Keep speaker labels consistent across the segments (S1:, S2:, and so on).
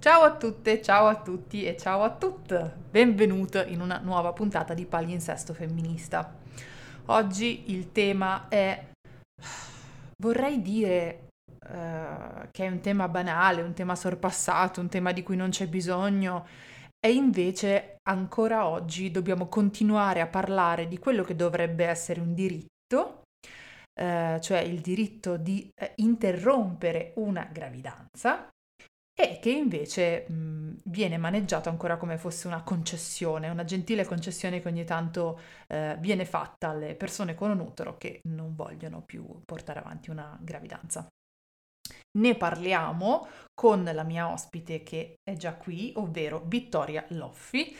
S1: Ciao a tutte, ciao a tutti e ciao a tutte. Benvenuto in una nuova puntata di Palinsesto Femminista. Oggi il tema è, vorrei dire uh, che è un tema banale, un tema sorpassato, un tema di cui non c'è bisogno e invece ancora oggi dobbiamo continuare a parlare di quello che dovrebbe essere un diritto, uh, cioè il diritto di uh, interrompere una gravidanza e che invece mh, viene maneggiato ancora come fosse una concessione, una gentile concessione che ogni tanto eh, viene fatta alle persone con un utero che non vogliono più portare avanti una gravidanza. Ne parliamo con la mia ospite che è già qui, ovvero Vittoria Loffi,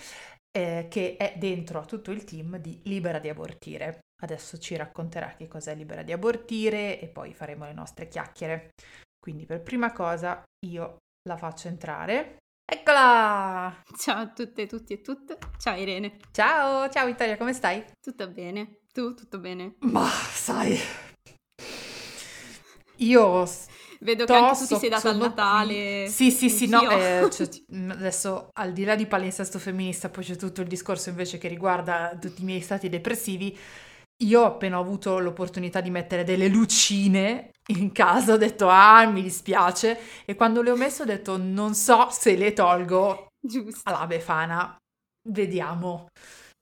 S1: eh, che è dentro a tutto il team di Libera di Abortire. Adesso ci racconterà che cos'è Libera di Abortire e poi faremo le nostre chiacchiere. Quindi per prima cosa io la faccio entrare. Eccola!
S2: Ciao a tutte, tutti e tutte. Ciao Irene.
S1: Ciao, ciao Vittoria, come stai?
S2: Tutto bene. Tu, tutto bene?
S1: Ma sai, io
S2: Vedo che anche tu ti sei data al Natale.
S1: Sì, sì, sì, no, eh, cioè, adesso al di là di palinsesto femminista, poi c'è tutto il discorso invece che riguarda tutti i miei stati depressivi. Io ho appena avuto l'opportunità di mettere delle lucine in casa, ho detto ah mi dispiace e quando le ho messe ho detto non so se le tolgo
S2: Giusto.
S1: alla Befana, vediamo.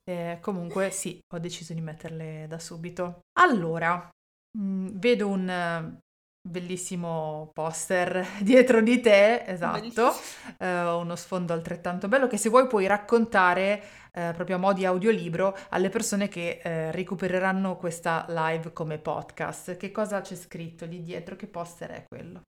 S1: Eh, comunque sì, ho deciso di metterle da subito. Allora, mh, mm, vedo un bellissimo poster dietro di te, esatto, eh, uno sfondo altrettanto bello che se vuoi puoi raccontare eh, proprio a mo' di audiolibro alle persone che eh, recupereranno questa live come podcast. Che cosa c'è scritto lì dietro? Che poster è quello?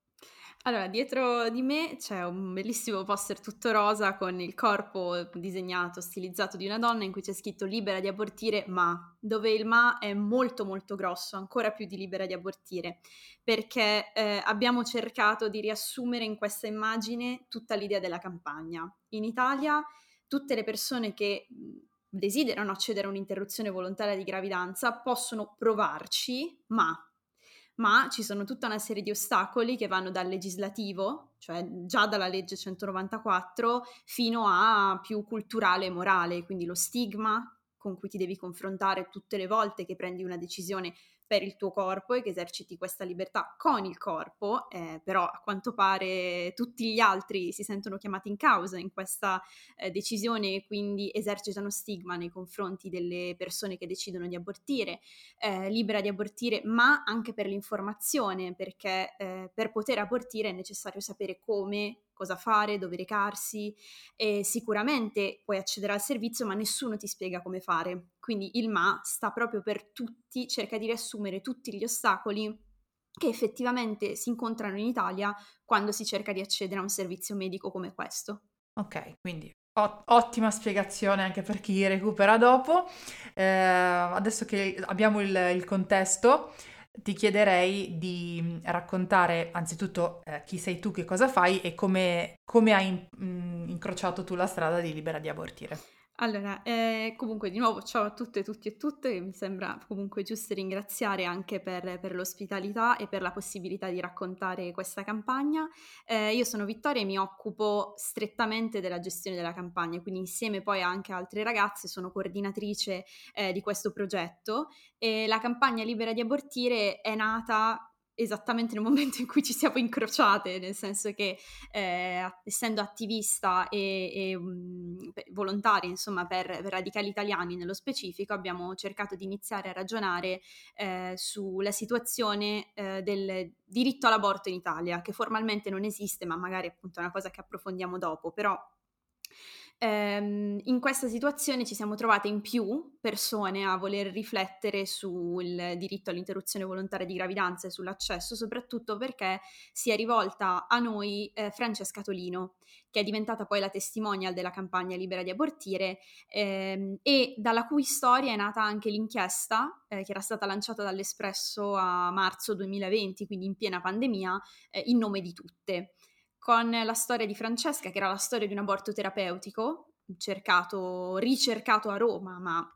S2: Allora, dietro di me c'è un bellissimo poster tutto rosa con il corpo disegnato, stilizzato di una donna in cui c'è scritto libera di abortire ma, dove il ma è molto molto grosso, ancora più di libera di abortire, perché eh, abbiamo cercato di riassumere in questa immagine tutta l'idea della campagna. In Italia tutte le persone che desiderano accedere a un'interruzione volontaria di gravidanza possono provarci, ma ma ci sono tutta una serie di ostacoli che vanno dal legislativo, cioè già dalla legge 194, fino a più culturale e morale, quindi lo stigma con cui ti devi confrontare tutte le volte che prendi una decisione per il tuo corpo e che eserciti questa libertà con il corpo, eh, però a quanto pare tutti gli altri si sentono chiamati in causa in questa eh, decisione e quindi esercitano stigma nei confronti delle persone che decidono di abortire, eh, libera di abortire, ma anche per l'informazione, perché eh, per poter abortire è necessario sapere come cosa fare, dove recarsi e sicuramente puoi accedere al servizio ma nessuno ti spiega come fare. Quindi il MA sta proprio per tutti, cerca di riassumere tutti gli ostacoli che effettivamente si incontrano in Italia quando si cerca di accedere a un servizio medico come questo.
S1: Ok, quindi ottima spiegazione anche per chi recupera dopo. Eh, adesso che abbiamo il, il contesto, ti chiederei di mm, raccontare anzitutto eh, chi sei tu, che cosa fai e come, come hai mh, mm, incrociato tu la strada di Libera di Abortire.
S2: Allora, eh, comunque di nuovo ciao a tutte, tutti e tutte, mi sembra comunque giusto ringraziare anche per, per l'ospitalità e per la possibilità di raccontare questa campagna. Eh, io sono Vittoria e mi occupo strettamente della gestione della campagna, quindi insieme poi anche a altre ragazze sono coordinatrice eh, di questo progetto e la campagna Libera di Abortire è nata esattamente nel momento in cui ci siamo incrociate, nel senso che eh, essendo attivista e, e um, volontaria insomma per, per, radicali italiani nello specifico abbiamo cercato di iniziare a ragionare eh, sulla situazione eh, del diritto all'aborto in Italia, che formalmente non esiste, ma magari appunto è una cosa che approfondiamo dopo, però ehm, in questa situazione ci siamo trovate in più persone a voler riflettere sul diritto all'interruzione volontaria di gravidanza e sull'accesso, soprattutto perché si è rivolta a noi eh, Francesca Tolino, che è diventata poi la testimonial della campagna Libera di abortire ehm, e dalla cui storia è nata anche l'inchiesta eh, che era stata lanciata dall'Espresso a marzo 2020, quindi in piena pandemia, eh, in nome di tutte con la storia di Francesca, che era la storia di un aborto terapeutico, cercato, ricercato a Roma, ma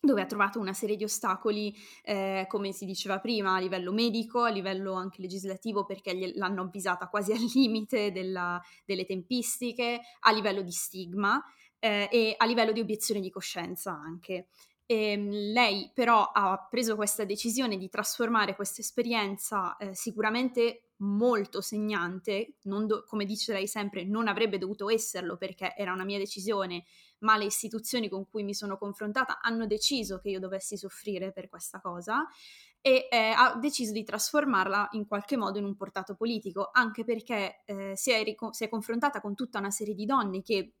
S2: dove ha trovato una serie di ostacoli, eh, come si diceva prima, a livello medico, a livello anche legislativo, perché l'hanno avvisata quasi al limite della, delle tempistiche, a livello di stigma eh, e a livello di obiezione di coscienza anche. E, ehm, lei però ha preso questa decisione di trasformare questa esperienza eh, sicuramente molto segnante, do- come dice lei sempre, non avrebbe dovuto esserlo perché era una mia decisione, ma le istituzioni con cui mi sono confrontata hanno deciso che io dovessi soffrire per questa cosa e eh, ha deciso di trasformarla in qualche modo in un portato politico, anche perché eh, si, è rico- si è confrontata con tutta una serie di donne che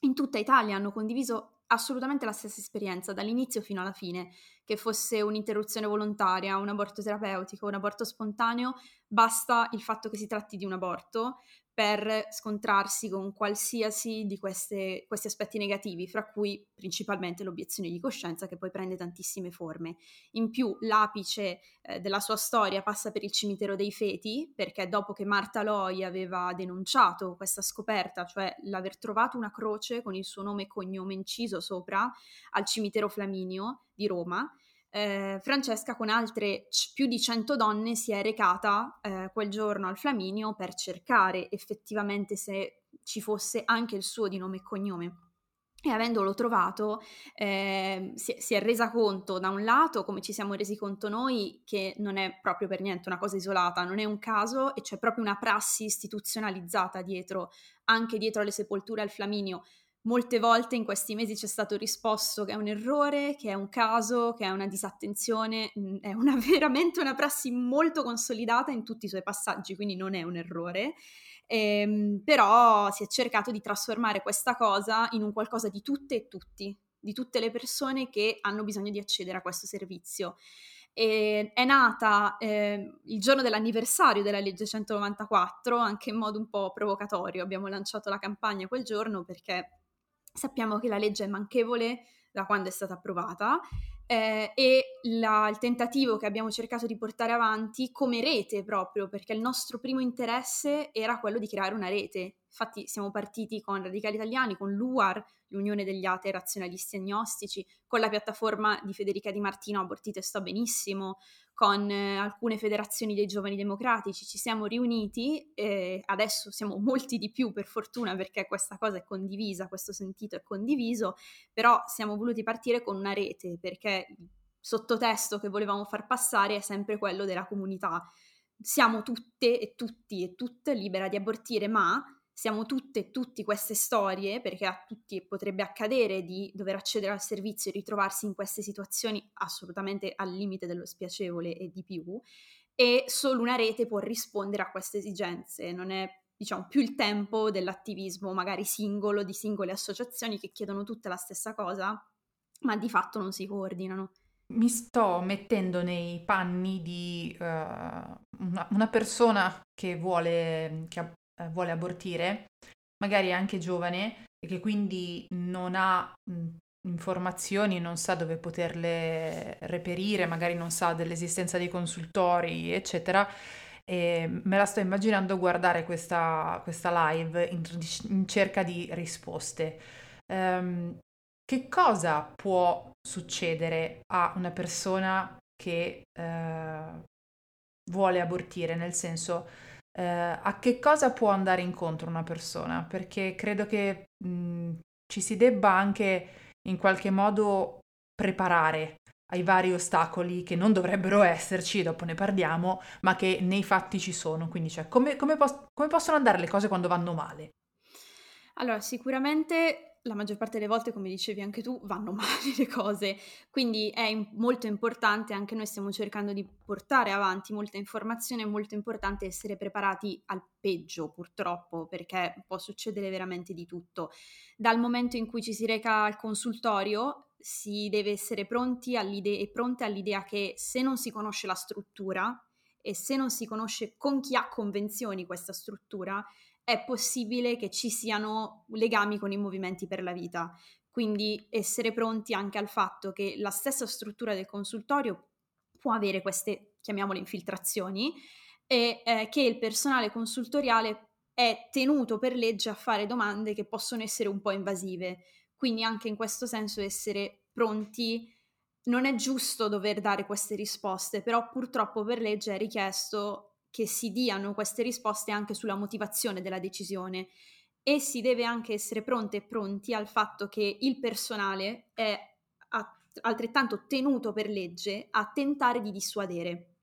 S2: in tutta Italia hanno condiviso assolutamente la stessa esperienza dall'inizio fino alla fine, che fosse un'interruzione volontaria, un aborto terapeutico, un aborto spontaneo, basta il fatto che si tratti di un aborto per scontrarsi con qualsiasi di queste, questi aspetti negativi, fra cui principalmente l'obiezione di coscienza che poi prende tantissime forme. In più l'apice eh, della sua storia passa per il cimitero dei feti, perché dopo che Marta Loi aveva denunciato questa scoperta, cioè l'aver trovato una croce con il suo nome e cognome inciso sopra al cimitero Flaminio di Roma, eh, Francesca con altre c- più di 100 donne si è recata eh, quel giorno al Flaminio per cercare effettivamente se ci fosse anche il suo di nome e cognome. E avendolo trovato eh, si, si, è resa conto da un lato, come ci siamo resi conto noi, che non è proprio per niente una cosa isolata, non è un caso e c'è proprio una prassi istituzionalizzata dietro, anche dietro alle sepolture al Flaminio. Molte volte in questi mesi ci è stato risposto che è un errore, che è un caso, che è una disattenzione, mm, è una, veramente una prassi molto consolidata in tutti i suoi passaggi, quindi non è un errore. Ehm, però si è cercato di trasformare questa cosa in un qualcosa di tutte e tutti, di tutte le persone che hanno bisogno di accedere a questo servizio. E è nata eh, il giorno dell'anniversario della legge 194, anche in modo un po' provocatorio. Abbiamo lanciato la campagna quel giorno perché Sappiamo che la legge è manchevole da quando è stata approvata eh, e la, il tentativo che abbiamo cercato di portare avanti come rete proprio, perché il nostro primo interesse era quello di creare una rete. Infatti siamo partiti con Radicali Italiani, con l'UAR, l'Unione degli Atei Razionalisti Agnostici, con la piattaforma di Federica Di Martino Abortite sto benissimo, con eh, alcune federazioni dei giovani democratici, ci siamo riuniti e adesso siamo molti di più per fortuna perché questa cosa è condivisa, questo sentito è condiviso, però siamo voluti partire con una rete perché il sottotesto che volevamo far passare è sempre quello della comunità. Siamo tutte e tutti e tutte libera di abortire, ma siamo tutte e tutti queste storie, perché a tutti potrebbe accadere di dover accedere al servizio e ritrovarsi in queste situazioni assolutamente al limite dello spiacevole e di più, e solo una rete può rispondere a queste esigenze, non è diciamo più il tempo dell'attivismo magari singolo di singole associazioni che chiedono tutte la stessa cosa, ma di fatto non si coordinano.
S1: Mi sto mettendo nei panni di uh, una, una, persona che vuole, che ha eh, vuole abortire, magari anche giovane e che quindi non ha mh, informazioni, non sa dove poterle reperire, magari non sa dell'esistenza dei consultori, eccetera. E me la sto immaginando guardare questa, questa live in, in, cerca di risposte. Um, che cosa può succedere a una persona che uh, vuole abortire? Nel senso, eh, a che cosa può andare incontro una persona, perché credo che mh, ci si debba anche in qualche modo preparare ai vari ostacoli che non dovrebbero esserci, dopo ne parliamo, ma che nei fatti ci sono. Quindi, cioè, come, come, pos- come possono andare le cose quando vanno male?
S2: Allora, sicuramente la maggior parte delle volte, come dicevi anche tu, vanno male le cose, quindi è molto importante, anche noi stiamo cercando di portare avanti molta informazione, è molto importante essere preparati al peggio purtroppo, perché può succedere veramente di tutto. Dal momento in cui ci si reca al consultorio si deve essere pronti all'idea, e pronte all'idea che se non si conosce la struttura e se non si conosce con chi ha convenzioni questa struttura, è possibile che ci siano legami con i movimenti per la vita. Quindi essere pronti anche al fatto che la stessa struttura del consultorio può avere queste, chiamiamole, infiltrazioni e eh, che il personale consultoriale è tenuto per legge a fare domande che possono essere un po' invasive. Quindi anche in questo senso essere pronti non è giusto dover dare queste risposte, però purtroppo per legge è richiesto che si diano queste risposte anche sulla motivazione della decisione e si deve anche essere pronte e pronti al fatto che il personale è altrettanto tenuto per legge a tentare di dissuadere.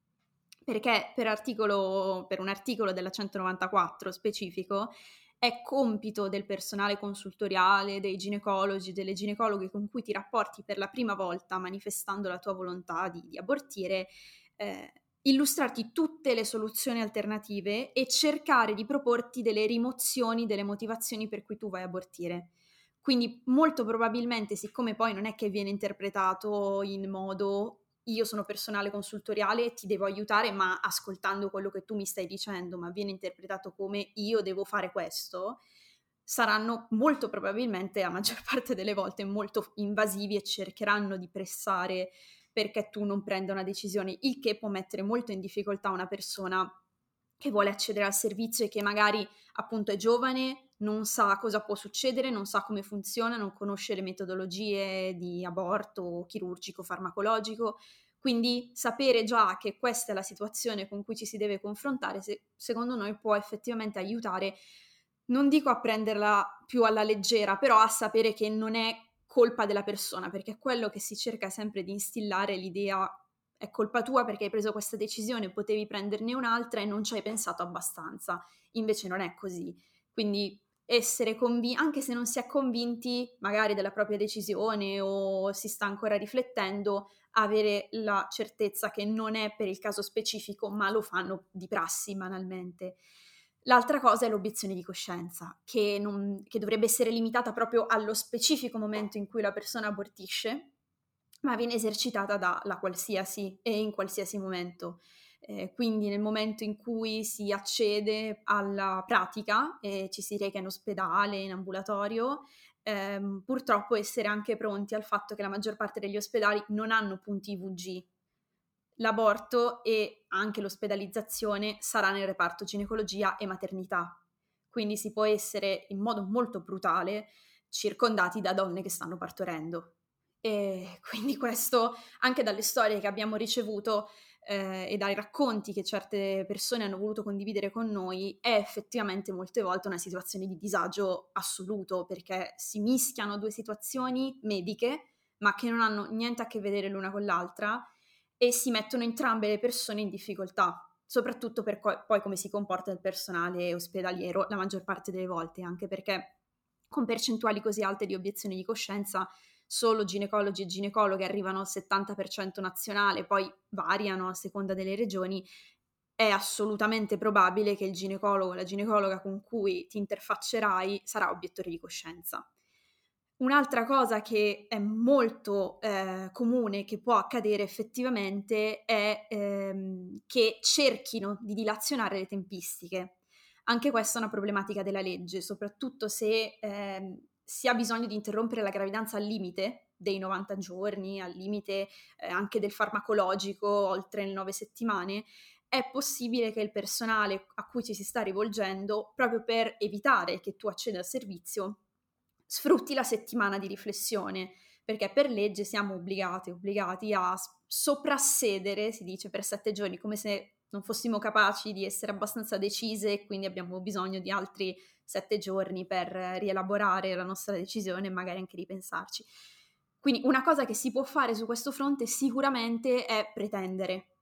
S2: Perché per, articolo, per un articolo della 194 specifico è compito del personale consultoriale, dei ginecologi, delle ginecologhe con cui ti rapporti per la prima volta manifestando la tua volontà di, di abortire, eh, illustrarti tutte le soluzioni alternative e cercare di proporti delle rimozioni delle motivazioni per cui tu vai a abortire. Quindi molto probabilmente, siccome poi non è che viene interpretato in modo io sono personale consultoriale e ti devo aiutare, ma ascoltando quello che tu mi stai dicendo, ma viene interpretato come io devo fare questo, saranno molto probabilmente, a maggior parte delle volte, molto invasivi e cercheranno di pressare perché tu non prenda una decisione, il che può mettere molto in difficoltà una persona che vuole accedere al servizio e che magari appunto è giovane, non sa cosa può succedere, non sa come funziona, non conosce le metodologie di aborto chirurgico, farmacologico. Quindi sapere già che questa è la situazione con cui ci si deve confrontare, se, secondo noi può effettivamente aiutare, non dico a prenderla più alla leggera, però a sapere che non è colpa della persona, perché è quello che si cerca sempre di instillare l'idea è colpa tua perché hai preso questa decisione, potevi prenderne un'altra e non ci hai pensato abbastanza. Invece non è così. Quindi essere convinti, anche se non si è convinti magari della propria decisione o si sta ancora riflettendo, avere la certezza che non è per il caso specifico, ma lo fanno di prassi banalmente. L'altra cosa è l'obiezione di coscienza, che, non, che dovrebbe essere limitata proprio allo specifico momento in cui la persona abortisce, ma viene esercitata da qualsiasi e in qualsiasi momento. Eh, quindi nel momento in cui si accede alla pratica e ci si reca in ospedale, in ambulatorio, ehm, purtroppo essere anche pronti al fatto che la maggior parte degli ospedali non hanno punti IVG l'aborto e anche l'ospedalizzazione sarà nel reparto ginecologia e maternità. Quindi si può essere in modo molto brutale circondati da donne che stanno partorendo. E quindi questo, anche dalle storie che abbiamo ricevuto eh, e dai racconti che certe persone hanno voluto condividere con noi, è effettivamente molte volte una situazione di disagio assoluto, perché si mischiano due situazioni mediche, ma che non hanno niente a che vedere l'una con l'altra e si mettono entrambe le persone in difficoltà, soprattutto per co- poi come si comporta il personale ospedaliero la maggior parte delle volte, anche perché con percentuali così alte di obiezione di coscienza solo ginecologi e ginecologhe arrivano al 70% nazionale, poi variano a seconda delle regioni, è assolutamente probabile che il ginecologo o la ginecologa con cui ti interfaccerai sarà obiettore di coscienza. Un'altra cosa che è molto eh, comune, che può accadere effettivamente, è ehm, che cerchino di dilazionare le tempistiche. Anche questa è una problematica della legge, soprattutto se ehm, si ha bisogno di interrompere la gravidanza al limite dei 90 giorni, al limite eh, anche del farmacologico, oltre le 9 settimane, è possibile che il personale a cui ci si sta rivolgendo, proprio per evitare che tu acceda al servizio, sfrutti la settimana di riflessione, perché per legge siamo obbligati, obbligati a soprassedere, si dice, per sette giorni, come se non fossimo capaci di essere abbastanza decise e quindi abbiamo bisogno di altri sette giorni per rielaborare la nostra decisione e magari anche ripensarci. Quindi una cosa che si può fare su questo fronte sicuramente è pretendere,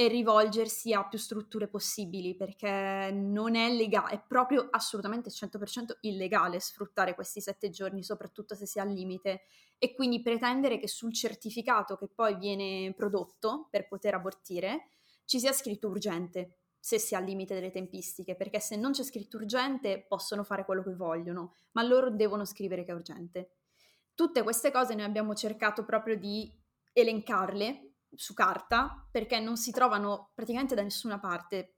S2: e rivolgersi a più strutture possibili perché non è legale, è proprio assolutamente 100% illegale sfruttare questi sette giorni, soprattutto se si ha al limite e quindi pretendere che sul certificato che poi viene prodotto per poter abortire ci sia scritto urgente se si ha al limite delle tempistiche, perché se non c'è scritto urgente possono fare quello che vogliono, ma loro devono scrivere che è urgente. Tutte queste cose noi abbiamo cercato proprio di elencarle su carta perché non si trovano praticamente da nessuna parte.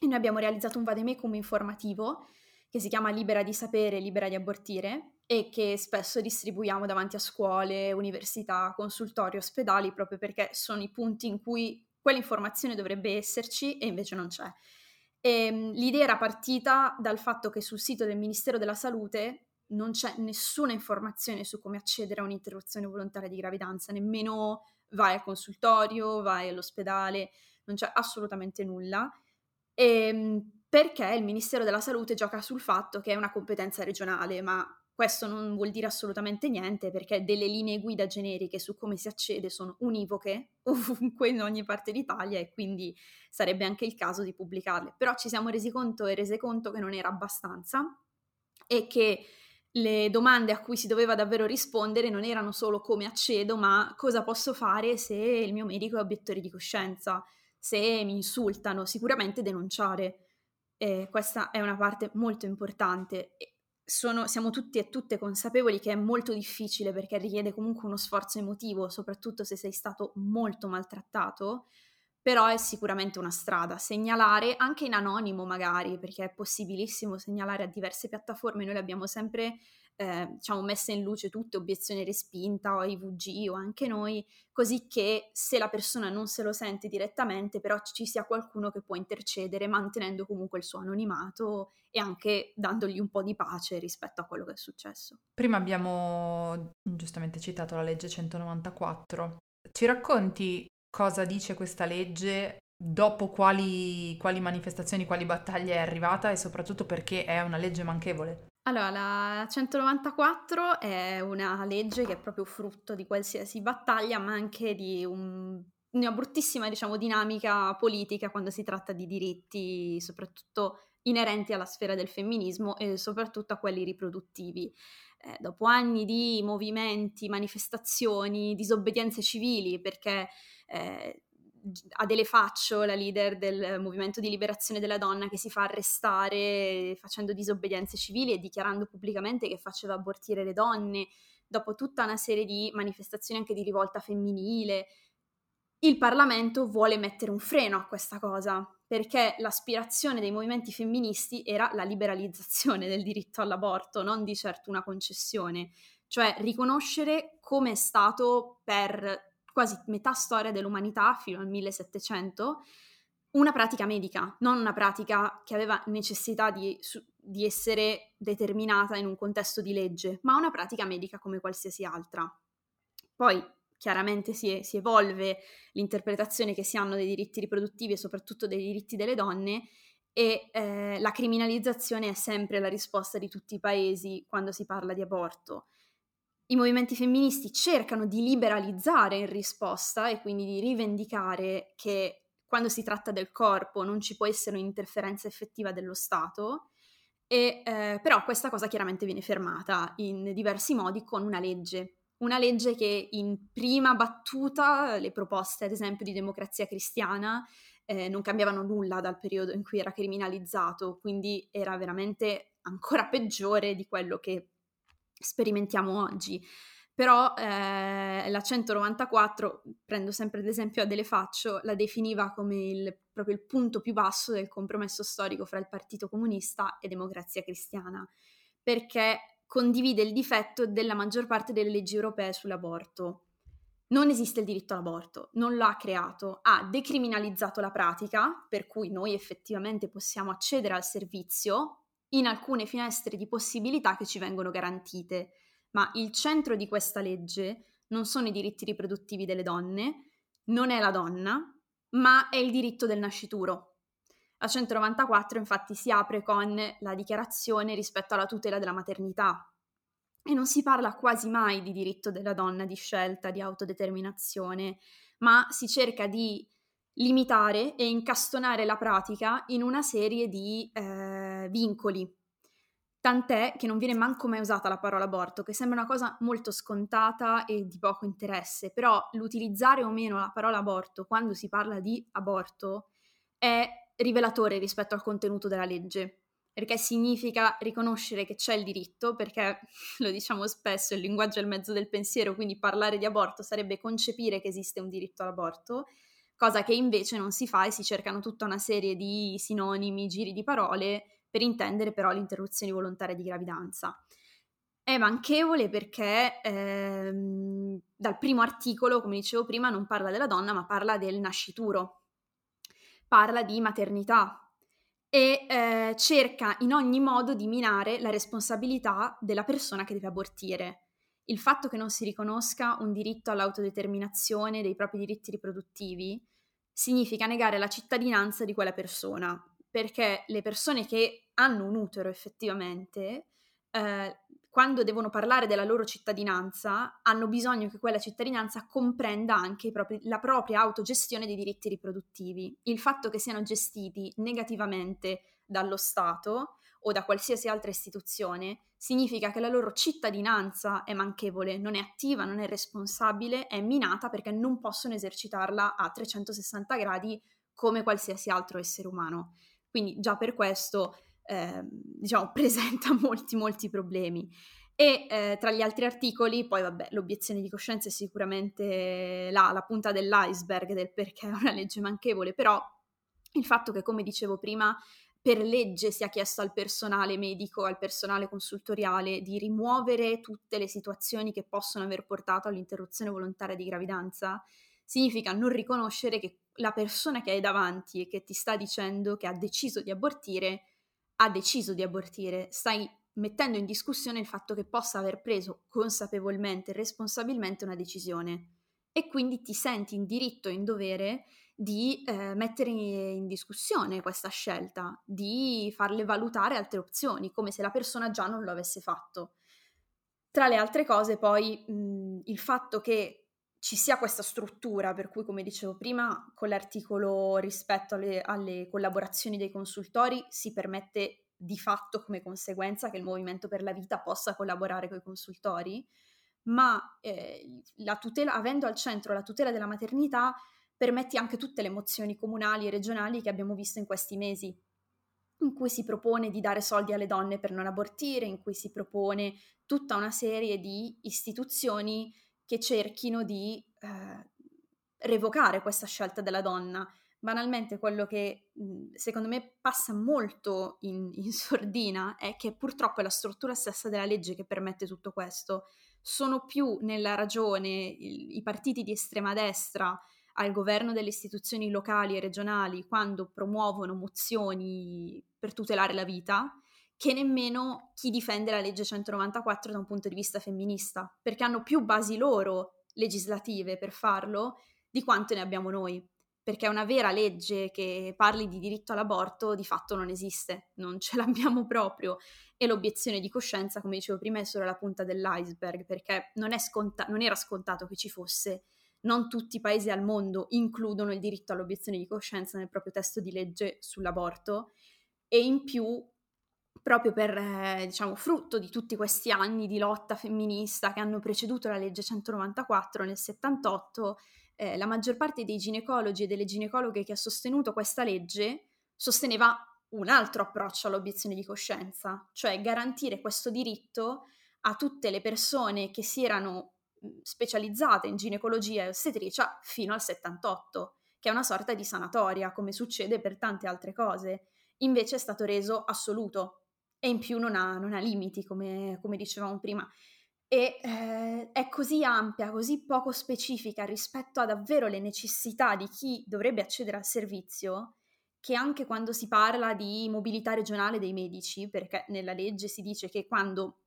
S2: E noi abbiamo realizzato un vademecum informativo che si chiama Libera di sapere, libera di abortire e che spesso distribuiamo davanti a scuole, università, consultori, ospedali proprio perché sono i punti in cui quell'informazione dovrebbe esserci e invece non c'è. E, ehm, l'idea era partita dal fatto che sul sito del Ministero della Salute non c'è nessuna informazione su come accedere a un'interruzione volontaria di gravidanza, nemmeno vai al consultorio, vai all'ospedale, non c'è assolutamente nulla. E, ehm, perché il Ministero della Salute gioca sul fatto che è una competenza regionale, ma questo non vuol dire assolutamente niente perché delle linee guida generiche su come si accede sono univoche ovunque in ogni parte d'Italia e quindi sarebbe anche il caso di pubblicarle. Però ci siamo resi conto e rese conto che non era abbastanza e che le domande a cui si doveva davvero rispondere non erano solo come accedo, ma cosa posso fare se il mio medico è obiettore di coscienza, se mi insultano, sicuramente denunciare. E questa è una parte molto importante. Sono, siamo tutti e tutte consapevoli che è molto difficile perché richiede comunque uno sforzo emotivo, soprattutto se sei stato molto maltrattato, però è sicuramente una strada. Segnalare anche in anonimo magari, perché è possibilissimo segnalare a diverse piattaforme, noi le abbiamo sempre eh, diciamo, messe in luce tutte, obiezione respinta o IVG o anche noi, così che se la persona non se lo sente direttamente, però ci sia qualcuno che può intercedere mantenendo comunque il suo anonimato e anche dandogli un po' di pace rispetto a quello che è successo.
S1: Prima abbiamo giustamente citato la legge 194. Ci racconti cosa dice questa legge, dopo quali, quali manifestazioni, quali battaglie è arrivata e soprattutto perché è una legge manchevole.
S2: Allora, la 194 è una legge che è proprio frutto di qualsiasi battaglia, ma anche di un, una bruttissima, diciamo, dinamica politica quando si tratta di diritti, soprattutto inerenti alla sfera del femminismo e soprattutto a quelli riproduttivi. Eh, dopo anni di movimenti, manifestazioni, disobbedienze civili, perché eh, Adele Faccio, la leader del movimento di liberazione della donna, che si fa arrestare facendo disobbedienze civili e dichiarando pubblicamente che faceva abortire le donne, dopo tutta una serie di manifestazioni anche di rivolta femminile. Il Parlamento vuole mettere un freno a questa cosa, perché l'aspirazione dei movimenti femministi era la liberalizzazione del diritto all'aborto, non di certo una concessione, cioè riconoscere come è stato per quasi metà storia dell'umanità fino al 1700, una pratica medica, non una pratica che aveva necessità di, di, essere determinata in un contesto di legge, ma una pratica medica come qualsiasi altra. Poi chiaramente si, si evolve l'interpretazione che si hanno dei diritti riproduttivi e soprattutto dei diritti delle donne e eh, la criminalizzazione è sempre la risposta di tutti i paesi quando si parla di aborto i movimenti femministi cercano di liberalizzare in risposta e quindi di rivendicare che quando si tratta del corpo non ci può essere un'interferenza effettiva dello Stato, e, eh, però questa cosa chiaramente viene fermata in diversi modi con una legge. Una legge che in prima battuta le proposte, ad esempio, di democrazia cristiana eh, non cambiavano nulla dal periodo in cui era criminalizzato, quindi era veramente ancora peggiore di quello che sperimentiamo oggi. Però eh, la 194, prendo sempre ad esempio Adele Faccio, la definiva come il, proprio il punto più basso del compromesso storico fra il Partito Comunista e Democrazia Cristiana, perché condivide il difetto della maggior parte delle leggi europee sull'aborto. Non esiste il diritto all'aborto, non l'ha creato, ha decriminalizzato la pratica, per cui noi effettivamente possiamo accedere al servizio in alcune finestre di possibilità che ci vengono garantite, ma il centro di questa legge non sono i diritti riproduttivi delle donne, non è la donna, ma è il diritto del nascituro. La 194 infatti si apre con la dichiarazione rispetto alla tutela della maternità e non si parla quasi mai di diritto della donna di scelta, di autodeterminazione, ma si cerca di limitare e incastonare la pratica in una serie di eh, vincoli. Tant'è che non viene manco mai usata la parola aborto, che sembra una cosa molto scontata e di poco interesse, però l'utilizzare o meno la parola aborto quando si parla di aborto è rivelatore rispetto al contenuto della legge, perché significa riconoscere che c'è il diritto, perché lo diciamo spesso, il linguaggio è il mezzo del pensiero, quindi parlare di aborto sarebbe concepire che esiste un diritto all'aborto, cosa che invece non si fa e si cercano tutta una serie di sinonimi, giri di parole per intendere però l'interruzione volontaria di gravidanza. È manchevole perché ehm, dal primo articolo, come dicevo prima, non parla della donna ma parla del nascituro, parla di maternità e eh, cerca in ogni modo di minare la responsabilità della persona che deve abortire. Il fatto che non si riconosca un diritto all'autodeterminazione dei propri diritti riproduttivi significa negare la cittadinanza di quella persona, perché le persone che hanno un utero effettivamente, eh, quando devono parlare della loro cittadinanza, hanno bisogno che quella cittadinanza comprenda anche propri, la propria autogestione dei diritti riproduttivi. Il fatto che siano gestiti negativamente dallo Stato o da qualsiasi altra istituzione significa che la loro cittadinanza è manchevole, non è attiva, non è responsabile, è minata perché non possono esercitarla a 360 gradi come qualsiasi altro essere umano. Quindi già per questo eh, diciamo, presenta molti, molti problemi. E eh, tra gli altri articoli, poi vabbè, l'obiezione di coscienza è sicuramente la, la punta dell'iceberg del perché è una legge manchevole, però il fatto che, come dicevo prima, per legge sia chiesto al personale medico, al personale consultoriale di rimuovere tutte le situazioni che possono aver portato all'interruzione volontaria di gravidanza, significa non riconoscere che la persona che hai davanti e che ti sta dicendo che ha deciso di abortire ha deciso di abortire, stai mettendo in discussione il fatto che possa aver preso consapevolmente e responsabilmente una decisione e quindi ti senti in diritto e in dovere di eh, mettere in discussione questa scelta, di farle valutare altre opzioni, come se la persona già non lo avesse fatto. Tra le altre cose, poi mh, il fatto che ci sia questa struttura, per cui, come dicevo prima, con l'articolo rispetto alle, alle collaborazioni dei consultori si permette di fatto come conseguenza che il Movimento per la Vita possa collaborare con i consultori, ma eh, tutela, avendo al centro la tutela della maternità, permetti anche tutte le mozioni comunali e regionali che abbiamo visto in questi mesi, in cui si propone di dare soldi alle donne per non abortire, in cui si propone tutta una serie di istituzioni che cerchino di eh, revocare questa scelta della donna. Banalmente quello che secondo me passa molto in, in sordina è che purtroppo è la struttura stessa della legge che permette tutto questo. Sono più nella ragione i, i partiti di estrema destra al governo delle istituzioni locali e regionali quando promuovono mozioni per tutelare la vita che nemmeno chi difende la legge 194 da un punto di vista femminista, perché hanno più basi loro legislative per farlo di quante ne abbiamo noi, perché una vera legge che parli di diritto all'aborto di fatto non esiste, non ce l'abbiamo proprio. E l'obiezione di coscienza, come dicevo prima, è solo la punta dell'iceberg, perché non, sconta- non era scontato che ci fosse. Non tutti i paesi al mondo includono il diritto all'obiezione di coscienza nel proprio testo di legge sull'aborto. E in più proprio per, eh, diciamo, frutto di tutti questi anni di lotta femminista che hanno preceduto la legge 194 nel 78, eh, la maggior parte dei ginecologi e delle ginecologhe che ha sostenuto questa legge sosteneva un altro approccio all'obiezione di coscienza, cioè garantire questo diritto a tutte le persone che si erano specializzate in ginecologia e ostetricia fino al 78, che è una sorta di sanatoria, come succede per tante altre cose. Invece è stato reso assoluto, e in più non ha, non ha limiti, come, come, dicevamo prima. E eh, è così ampia, così poco specifica rispetto a davvero le necessità di chi dovrebbe accedere al servizio, che anche quando si parla di mobilità regionale dei medici, perché nella legge si dice che quando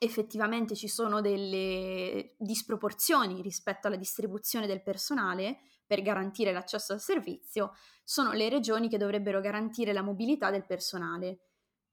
S2: effettivamente ci sono delle disproporzioni rispetto alla distribuzione del personale per garantire l'accesso al servizio, sono le regioni che dovrebbero garantire la mobilità del personale.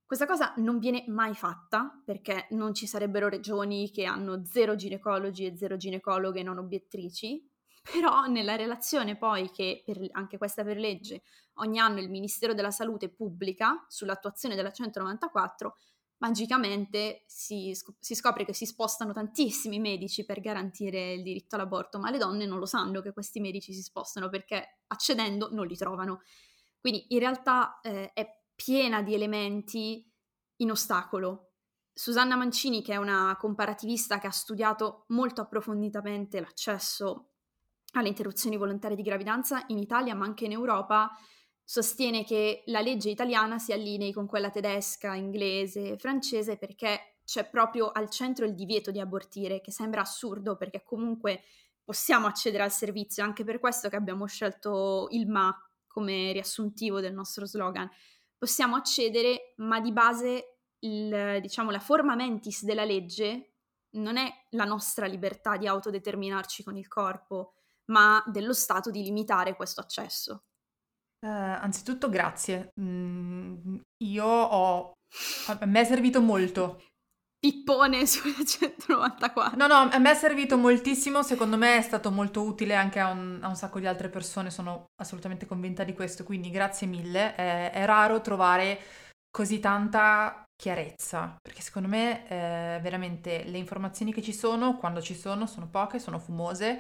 S2: Questa cosa non viene mai fatta perché non ci sarebbero regioni che hanno zero ginecologi e zero ginecologhe non obiettrici, però nella relazione poi che per, anche questa per legge ogni anno il Ministero della Salute pubblica sull'attuazione della 194, magicamente si, si, scopre che si spostano tantissimi medici per garantire il diritto all'aborto, ma le donne non lo sanno che questi medici si spostano perché accedendo non li trovano. Quindi in realtà eh, è piena di elementi in ostacolo. Susanna Mancini, che è una comparativista che ha studiato molto approfonditamente l'accesso alle interruzioni volontarie di gravidanza in Italia, ma anche in Europa, sostiene che la legge italiana si allinei con quella tedesca, inglese, francese perché c'è proprio al centro il divieto di abortire, che sembra assurdo perché comunque possiamo accedere al servizio, anche per questo che abbiamo scelto il MA come riassuntivo del nostro slogan possiamo accedere, ma di base il, diciamo, la forma mentis della legge non è la nostra libertà di autodeterminarci con il corpo, ma dello Stato di limitare questo accesso.
S1: Uh, anzitutto grazie. Mm, io ho... A me è servito molto.
S2: Pippone sulla 194.
S1: No, no, a me è servito moltissimo, secondo me è stato molto utile anche a un, a un sacco di altre persone, sono assolutamente convinta di questo, quindi grazie mille. È, è raro trovare così tanta chiarezza, perché secondo me eh, veramente le informazioni che ci sono, quando ci sono, sono poche, sono fumose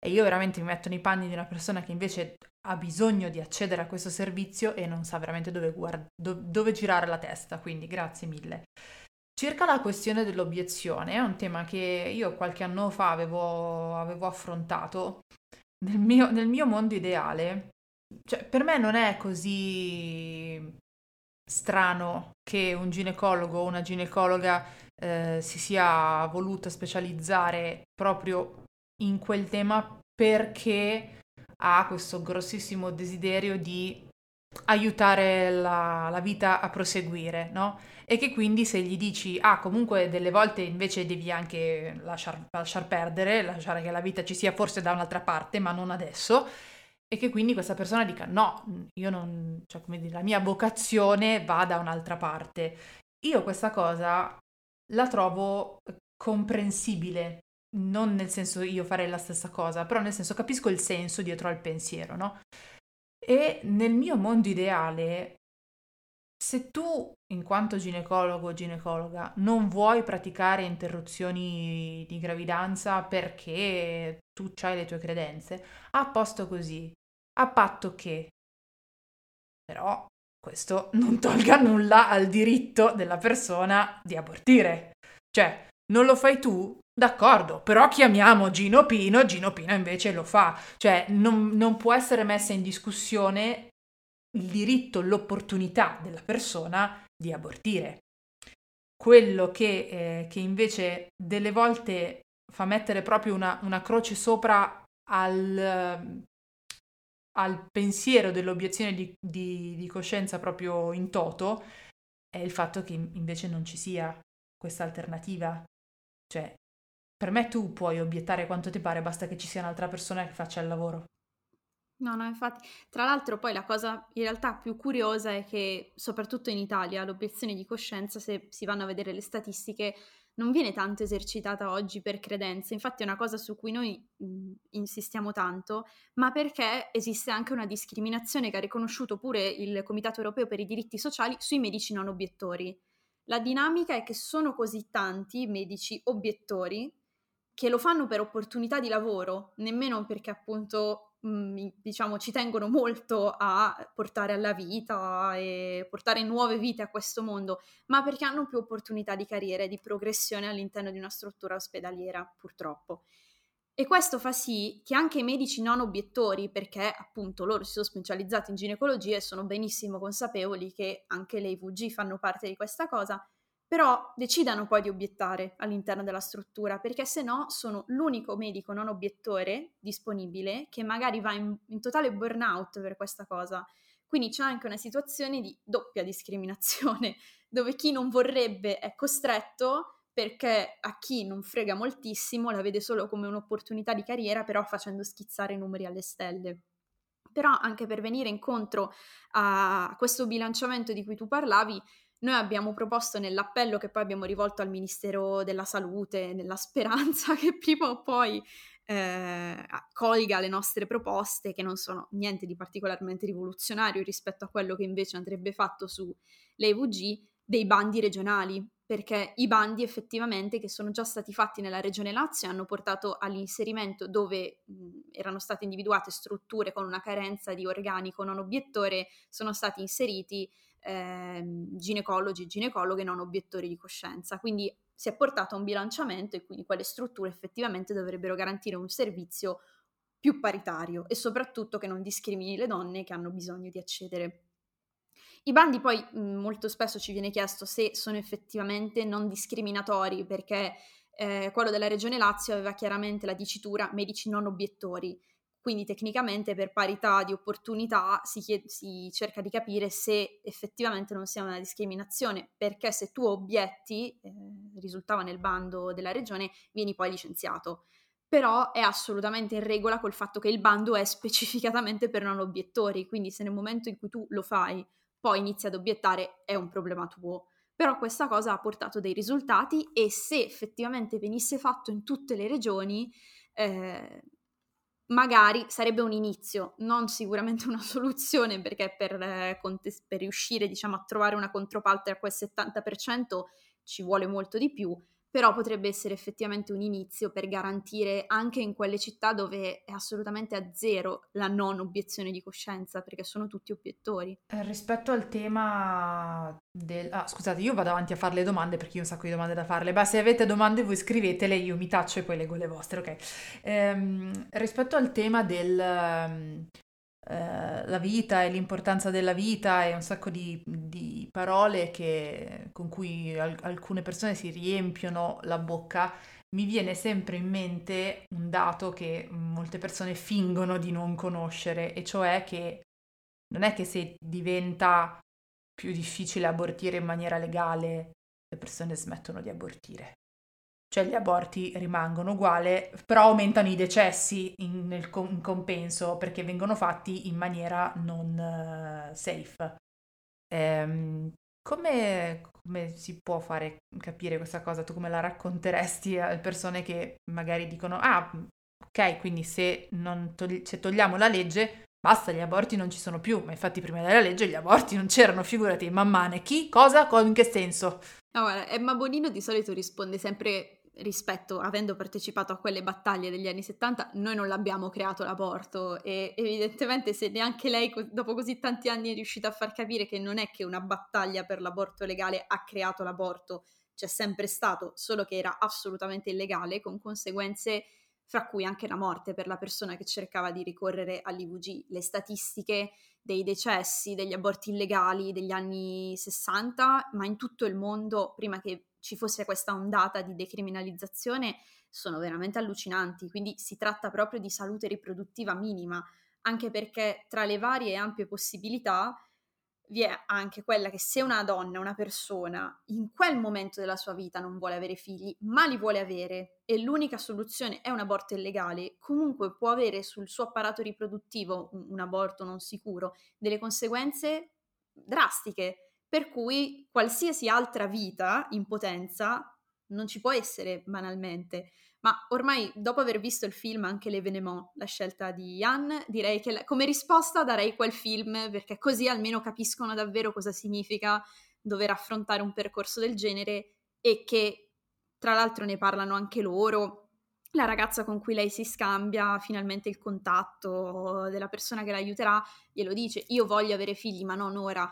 S1: e io veramente mi metto nei panni di una persona che invece ha bisogno di accedere a questo servizio e non sa veramente dove, guard- do- dove girare la testa, quindi grazie mille. Circa la questione dell'obiezione, è un tema che io qualche anno fa avevo, avevo affrontato. Nel mio, nel mio mondo ideale, cioè per me non è così strano che un ginecologo o una ginecologa eh, si sia voluta specializzare proprio in quel tema perché ha questo grossissimo desiderio di aiutare la, la vita a proseguire, no? E che quindi se gli dici, ah, comunque delle volte invece devi anche lasciar, lasciar perdere, lasciare che la vita ci sia forse da un'altra parte, ma non adesso, e che quindi questa persona dica no, io non, cioè come dire, la mia vocazione va da un'altra parte. Io questa cosa la trovo comprensibile, non nel senso io farei la stessa cosa, però nel senso capisco il senso dietro al pensiero, no? E nel mio mondo ideale, se tu, in quanto ginecologo o ginecologa, non vuoi praticare interruzioni di gravidanza perché tu hai le tue credenze, a posto così, a patto che però questo non tolga nulla al diritto della persona di abortire. Cioè, non lo fai tu? D'accordo, però chiamiamo Gino Pino, Gino Pino invece lo fa, cioè non, non può essere messa in discussione il diritto, l'opportunità della persona di abortire. Quello che, eh, che invece delle volte fa mettere proprio una, una croce sopra al, al pensiero dell'obiezione di, di, di coscienza proprio in toto è il fatto che invece non ci sia questa alternativa. Cioè, per me tu puoi obiettare quanto ti pare, basta che ci sia un'altra persona che faccia il lavoro.
S2: No, no, infatti, tra l'altro poi la cosa in realtà più curiosa è che soprattutto in Italia l'obiezione di coscienza, se si vanno a vedere le statistiche, non viene tanto esercitata oggi per credenze, infatti è una cosa su cui noi mh, insistiamo tanto, ma perché esiste anche una discriminazione che ha riconosciuto pure il Comitato europeo per i diritti sociali sui medici non obiettori. La dinamica è che sono così tanti medici obiettori che lo fanno per opportunità di lavoro, nemmeno perché appunto mh, diciamo ci tengono molto a portare alla vita e portare nuove vite a questo mondo, ma perché hanno più opportunità di carriera e di progressione all'interno di una struttura ospedaliera, purtroppo. E questo fa sì che anche i medici non obiettori, perché appunto loro si sono specializzati in ginecologia e sono benissimo consapevoli che anche le IVG fanno parte di questa cosa, però decidano poi di obiettare all'interno della struttura, perché se no sono l'unico medico non obiettore disponibile che magari va in, in totale burnout per questa cosa. Quindi c'è anche una situazione di doppia discriminazione, dove chi non vorrebbe è costretto perché a chi non frega moltissimo la vede solo come un'opportunità di carriera, però facendo schizzare i numeri alle stelle. Però anche per venire incontro a questo bilanciamento di cui tu parlavi, noi abbiamo proposto nell'appello che poi abbiamo rivolto al Ministero della Salute, nella speranza che prima o poi eh, colga le nostre proposte, che non sono niente di particolarmente rivoluzionario rispetto a quello che invece andrebbe fatto sulle EVG, dei bandi regionali, perché i bandi effettivamente che sono già stati fatti nella Regione Lazio hanno portato all'inserimento dove mh, erano state individuate strutture con una carenza di organico non obiettore, sono stati inseriti eh, ginecologi e ginecologhe non obiettori di coscienza. Quindi si è portato a un bilanciamento e quindi quelle strutture effettivamente dovrebbero garantire un servizio più paritario e soprattutto che non discrimini le donne che hanno bisogno di accedere. I bandi poi molto spesso ci viene chiesto se sono effettivamente non discriminatori perché eh, quello della Regione Lazio aveva chiaramente la dicitura medici non obiettori, quindi tecnicamente per parità di opportunità si, chiede, si, cerca di capire se effettivamente non sia una discriminazione, perché se tu obietti, eh, risultava nel bando della regione, vieni poi licenziato. Però è assolutamente in regola col fatto che il bando è specificatamente per non obiettori, quindi se nel momento in cui tu lo fai poi inizi ad obiettare è un problema tuo. Però questa cosa ha portato dei risultati e se effettivamente venisse fatto in tutte le regioni, eh, magari sarebbe un inizio, non sicuramente una soluzione, perché per, eh, contest- per riuscire diciamo, a trovare una controparte a quel 70% ci vuole molto di più, però potrebbe essere effettivamente un inizio per garantire anche in quelle città dove è assolutamente a zero la non obiezione di coscienza, perché sono tutti obiettori.
S1: Eh, rispetto al tema del... Ah, scusate, io vado avanti a fare le domande perché io ho un sacco di domande da farle. Beh, se avete domande voi scrivetele, io mi taccio e poi leggo le vostre, ok? Ehm, rispetto al tema del... La vita e l'importanza della vita e un sacco di, di parole che, con cui al- alcune persone si riempiono la bocca, mi viene sempre in mente un dato che molte persone fingono di non conoscere, e cioè che non è che se diventa più difficile abortire in maniera legale, le persone smettono di abortire cioè gli aborti rimangono uguali, però aumentano i decessi in, nel, in compenso perché vengono fatti in maniera non uh, safe. Ehm, come, come, si può fare capire questa cosa? Tu come la racconteresti alle persone che magari dicono, ah, ok, quindi se, togli- se togliamo la legge, basta, gli aborti non ci sono più, ma infatti prima della legge gli aborti non c'erano, figurati, man mano, chi, cosa, in che senso?
S2: No, guarda, Emma Bonino di solito risponde sempre rispetto, avendo partecipato a quelle battaglie degli anni 70, noi non l'abbiamo creato l'aborto e evidentemente se neanche lei dopo così tanti anni è riuscita a far capire che non è che una battaglia per l'aborto legale ha creato l'aborto, c'è sempre stato, solo che era assolutamente illegale, con conseguenze fra cui anche la morte per la persona che cercava di ricorrere all'IVG. Le statistiche dei decessi, degli aborti illegali degli anni 60, ma in tutto il mondo, prima che ci fosse questa ondata di decriminalizzazione sono veramente allucinanti, quindi si tratta proprio di salute riproduttiva minima, anche perché tra le varie e ampie possibilità vi è anche quella che se una donna, una persona, in quel momento della sua vita non vuole avere figli, ma li vuole avere e l'unica soluzione è un aborto illegale, comunque può avere sul suo apparato riproduttivo un, un aborto non sicuro delle conseguenze drastiche per cui qualsiasi altra vita in potenza non ci può essere banalmente. Ma ormai, dopo aver visto il film anche Le Venemont, la scelta di Ian, direi che la, come risposta darei quel film perché così almeno capiscono davvero cosa significa dover affrontare un percorso del genere e che tra l'altro ne parlano anche loro. La ragazza con cui lei si scambia finalmente il contatto della persona che la aiuterà glielo dice: Io voglio avere figli, ma non ora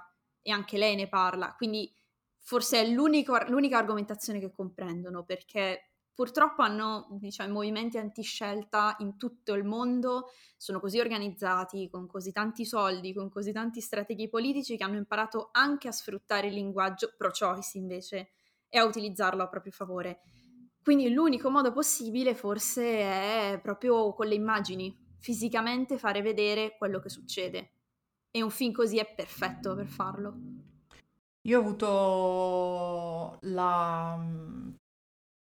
S2: e anche lei ne parla, quindi forse è l'unica argomentazione che comprendono perché purtroppo hanno diciamo, movimenti antiscelta in tutto il mondo, sono così organizzati, con così tanti soldi, con così tanti strateghi politici che hanno imparato anche a sfruttare il linguaggio pro-choice invece e a utilizzarlo a proprio favore. Quindi l'unico modo possibile forse è proprio con le immagini, fisicamente fare vedere quello che succede e un film così è perfetto per farlo.
S1: Io ho avuto la,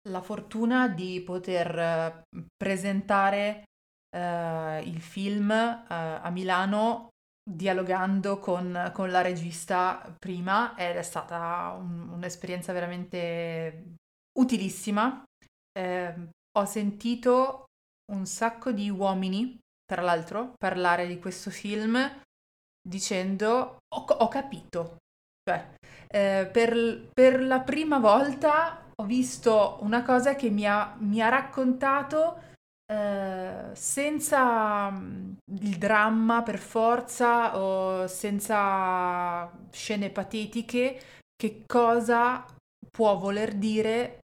S1: la fortuna di poter presentare uh, il film uh, a Milano dialogando con, con, la regista prima ed è stata un, un'esperienza veramente utilissima. Eh, ho sentito un sacco di uomini, tra l'altro, parlare di questo film dicendo ho, ho capito. Cioè, eh, per, per, la prima volta ho visto una cosa che mi ha, mi ha raccontato eh, senza mm, il dramma per forza o senza scene patetiche che cosa può voler dire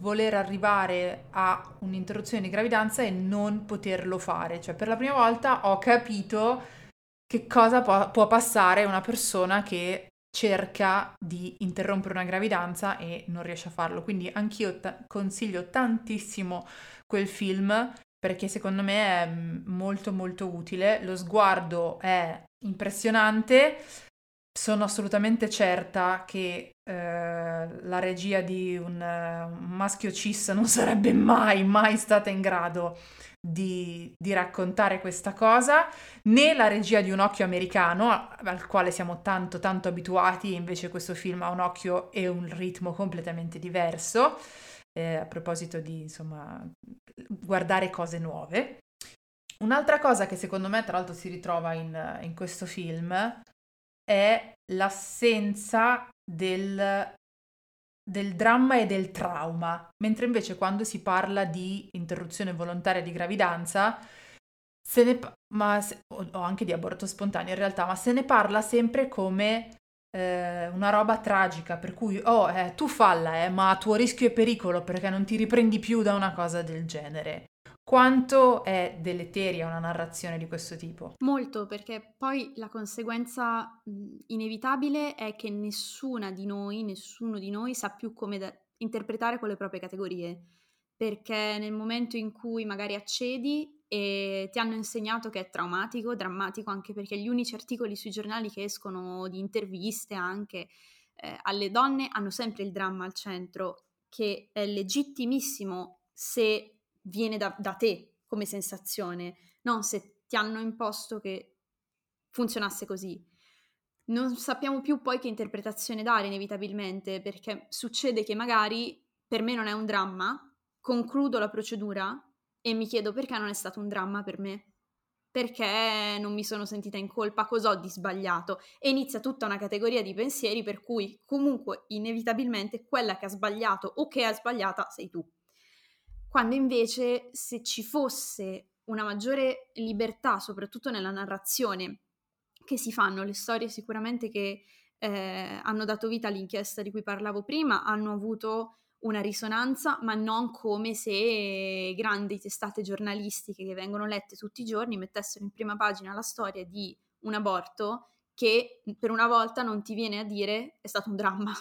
S1: voler arrivare a un'interruzione di gravidanza e non poterlo fare. Cioè, per la prima volta ho capito che cosa può, può passare una persona che cerca di interrompere una gravidanza e non riesce a farlo. Quindi anch'io t- consiglio tantissimo quel film perché secondo me è molto molto utile, lo sguardo è impressionante, sono assolutamente certa che eh, la regia di un, un, maschio cis non sarebbe mai, mai stata in grado di, di, raccontare questa cosa, né la regia di un occhio americano al quale siamo tanto tanto abituati, invece questo film ha un occhio e un ritmo completamente diverso eh, a proposito di insomma guardare cose nuove. Un'altra cosa che secondo me tra l'altro si ritrova in, in questo film è l'assenza del, del dramma e del trauma, mentre invece quando si parla di interruzione volontaria di gravidanza se ne, ma, o anche di aborto spontaneo in realtà, ma se ne parla sempre come eh, una roba tragica, per cui oh, eh, tu falla, eh, ma a tuo rischio e pericolo perché non ti riprendi più da una cosa del genere. Quanto è deleteria una narrazione di questo tipo?
S2: Molto, perché poi la conseguenza inevitabile è che nessuna di noi, nessuno di noi sa più come da- interpretare quelle proprie categorie, perché nel momento in cui magari accedi e ti hanno insegnato che è traumatico, drammatico, anche perché gli unici articoli sui giornali che escono di interviste anche eh, alle donne hanno sempre il dramma al centro, che è legittimissimo se viene da, da te come sensazione, non se ti hanno imposto che funzionasse così. Non sappiamo più poi che interpretazione dare inevitabilmente, perché succede che magari per me non è un dramma, concludo la procedura e mi chiedo perché non è stato un dramma per me. Perché non mi sono sentita in colpa, cosa ho di sbagliato? E inizia tutta una categoria di pensieri per cui comunque inevitabilmente quella che ha sbagliato o che è sbagliata sei tu. Quando invece se ci fosse una maggiore libertà, soprattutto nella narrazione che si fanno, le storie sicuramente che eh, hanno dato vita all'inchiesta di cui parlavo prima, hanno avuto una risonanza, ma non come se grandi testate giornalistiche che vengono lette tutti i giorni mettessero in prima pagina la storia di un aborto che per una volta non ti viene a dire è stato un dramma.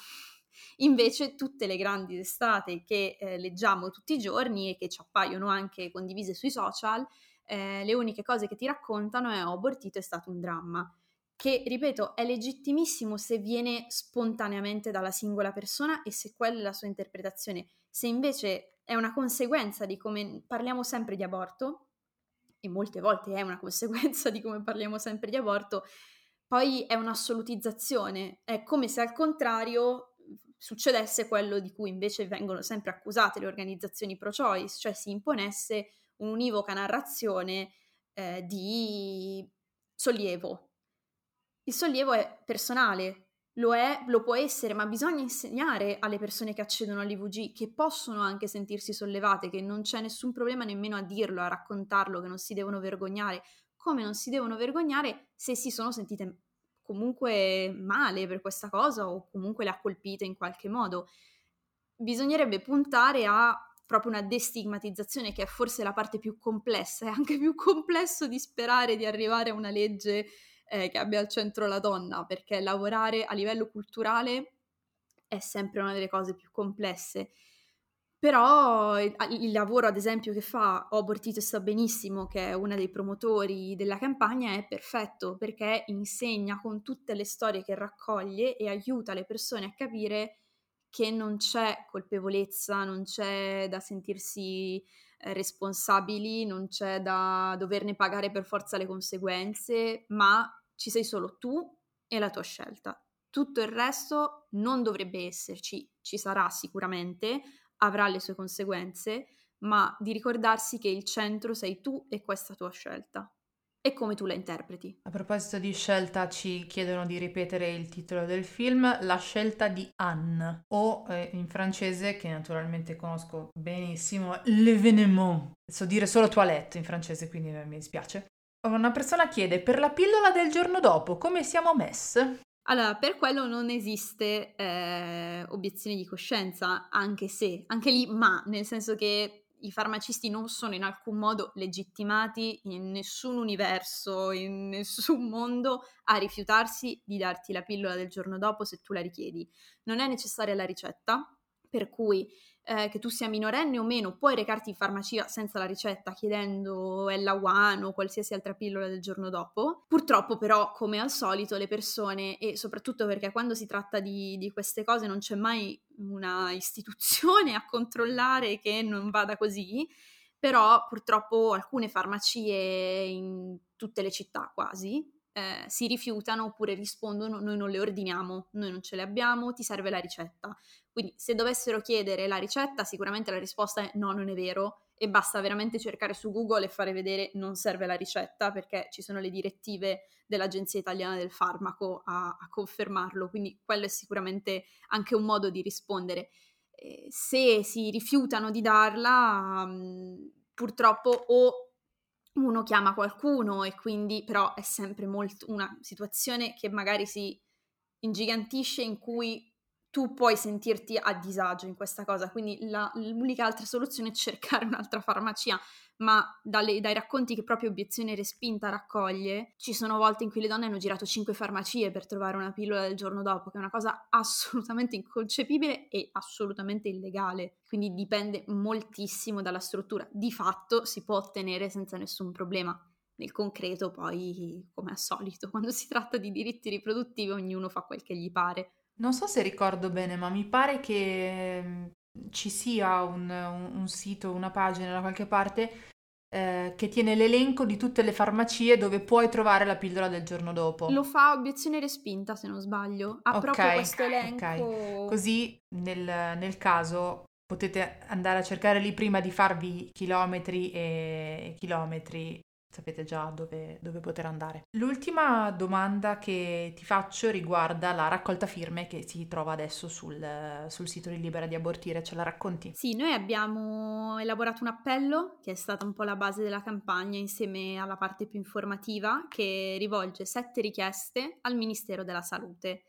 S2: Invece tutte le grandi testate che eh, leggiamo tutti i giorni e che ci appaiono anche condivise sui social, eh, le uniche cose che ti raccontano è ho abortito è stato un dramma che, ripeto, è legittimissimo se viene spontaneamente dalla singola persona e se quella è la sua interpretazione. Se invece è una conseguenza di come parliamo sempre di aborto, e molte volte è una conseguenza di come parliamo sempre di aborto, poi è un'assolutizzazione. È come se al contrario succedesse quello di cui invece vengono sempre accusate le organizzazioni pro-choice, cioè si imponesse un'univoca narrazione eh, di sollievo, il sollievo è personale, lo è, lo può essere, ma bisogna insegnare alle persone che accedono all'IVG che possono anche sentirsi sollevate, che non c'è nessun problema nemmeno a dirlo, a raccontarlo, che non si devono vergognare, come non si devono vergognare se si sono sentite comunque male per questa cosa o comunque le ha colpite in qualche modo. Bisognerebbe puntare a proprio una destigmatizzazione che è forse la parte più complessa, è anche più complesso di sperare di arrivare a una legge eh, che abbia al centro la donna, perché lavorare a livello culturale è sempre una delle cose più complesse. Però il, il lavoro, ad esempio, che fa Ho abortito e sta benissimo, che è una dei promotori della campagna, è perfetto perché insegna con tutte le storie che raccoglie e aiuta le persone a capire che non c'è colpevolezza, non c'è da sentirsi eh, responsabili, non c'è da doverne pagare per forza le conseguenze, ma ci sei solo tu e la tua scelta. Tutto il resto non dovrebbe esserci, ci sarà sicuramente, avrà le sue conseguenze, ma di ricordarsi che il centro sei tu e questa tua scelta e come tu la interpreti.
S1: A proposito di scelta, ci chiedono di ripetere il titolo del film, La scelta di Anne, o eh, in francese, che naturalmente conosco benissimo, L'événement. So dire solo toilette in francese, quindi mi dispiace. Una persona chiede, per la pillola del giorno dopo, come siamo messe?
S2: Allora, per quello non esiste eh, obiezione di coscienza, anche se, anche lì, ma, nel senso che i farmacisti non sono in alcun modo legittimati in nessun universo, in nessun mondo a rifiutarsi di darti la pillola del giorno dopo se tu la richiedi. Non è necessaria la ricetta, per cui eh, che tu sia minorenne o meno, puoi recarti in farmacia senza la ricetta chiedendo L1 o qualsiasi altra pillola del giorno dopo. Purtroppo però, come al solito, le persone, e soprattutto perché quando si tratta di, di queste cose non c'è mai una istituzione a controllare che non vada così, però purtroppo alcune farmacie in tutte le città quasi eh, si rifiutano oppure rispondono noi non le ordiniamo, noi non ce le abbiamo, ti serve la ricetta. Quindi se dovessero chiedere la ricetta sicuramente la risposta è no, non è vero e basta veramente cercare su Google e fare vedere non serve la ricetta perché ci sono le direttive dell'Agenzia Italiana del Farmaco a, a confermarlo, quindi quello è sicuramente anche un modo di rispondere. Eh, se si rifiutano di darla, mh, mm, purtroppo o uno chiama qualcuno e quindi però è sempre molto una situazione che magari si ingigantisce in cui tu puoi sentirti a disagio in questa cosa, quindi la, l'unica altra soluzione è cercare un'altra farmacia, ma dalle, dai racconti che proprio obiezione respinta raccoglie, ci sono volte in cui le donne hanno girato cinque farmacie per trovare una pillola del giorno dopo, che è una cosa assolutamente inconcepibile e assolutamente illegale, quindi dipende moltissimo dalla struttura. Di fatto si può ottenere senza nessun problema. Nel concreto poi, come al solito, quando si tratta di diritti riproduttivi ognuno fa quel che gli pare.
S1: Non so se ricordo bene, ma mi pare che mm, ci sia un, un- un sito, una pagina da qualche parte eh, che tiene l'elenco di tutte le farmacie dove puoi trovare la pillola del giorno dopo.
S2: Lo fa obiezione respinta, se non sbaglio. Ha proprio questo elenco.
S1: ok. Così nel, nel caso potete andare a cercare lì prima di farvi chilometri e chilometri sapete già dove, dove, poter andare. L'ultima domanda che ti faccio riguarda la raccolta firme che si trova adesso sul, sul, sito di Libera di Abortire, ce la racconti?
S2: Sì, noi abbiamo elaborato un appello che è stata un po' la base della campagna insieme alla parte più informativa che rivolge sette richieste al Ministero della Salute.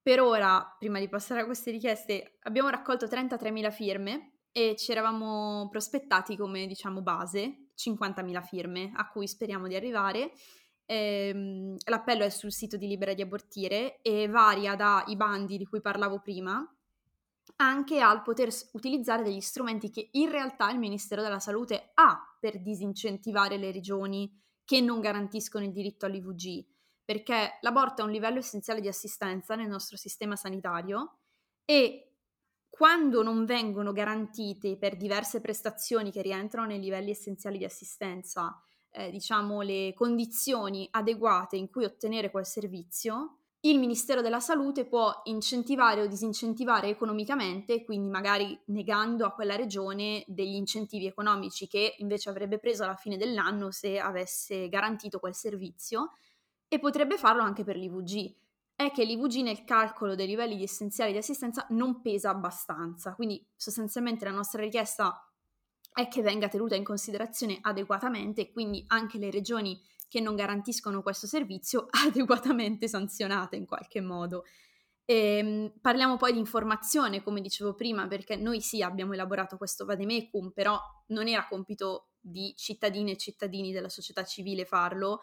S2: Per ora, prima di passare a queste richieste, abbiamo raccolto 33.000 firme e ci eravamo prospettati come diciamo base 50.000 firme a cui speriamo di arrivare. Ehm, l'appello è sul sito di Libera di Abortire e varia dai bandi di cui parlavo prima anche al poter utilizzare degli strumenti che in realtà il Ministero della Salute ha per disincentivare le regioni che non garantiscono il diritto all'IVG, perché l'aborto è un livello essenziale di assistenza nel nostro sistema sanitario e quando non vengono garantite per diverse prestazioni che rientrano nei livelli essenziali di assistenza, eh, diciamo, le condizioni adeguate in cui ottenere quel servizio, il Ministero della Salute può incentivare o disincentivare economicamente, quindi magari negando a quella regione degli incentivi economici che invece avrebbe preso alla fine dell'anno se avesse garantito quel servizio e potrebbe farlo anche per l'IVG è che l'IVG nel calcolo dei livelli di essenziali di assistenza non pesa abbastanza, quindi sostanzialmente la nostra richiesta è che venga tenuta in considerazione adeguatamente e quindi anche le regioni che non garantiscono questo servizio adeguatamente sanzionate in qualche modo. E, ehm, parliamo poi di informazione, come dicevo prima, perché noi sì abbiamo elaborato questo vademecum, però non era compito di cittadine e cittadini della società civile farlo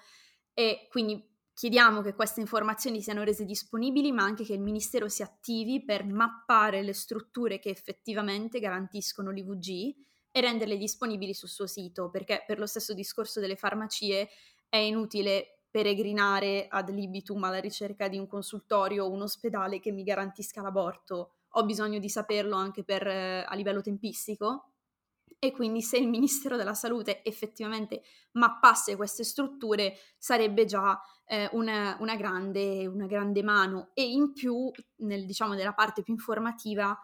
S2: e quindi Chiediamo che queste informazioni siano rese disponibili, ma anche che il Ministero si attivi per mappare le strutture che effettivamente garantiscono l'IVG e renderle disponibili sul suo sito, perché per lo stesso discorso delle farmacie è inutile peregrinare ad libitum alla ricerca di un consultorio o un ospedale che mi garantisca l'aborto. Ho bisogno di saperlo anche per, eh, a livello tempistico e quindi se il Ministero della Salute effettivamente mappasse queste strutture sarebbe già eh, una, una, grande, una, grande, mano e in più nel, diciamo, nella parte più informativa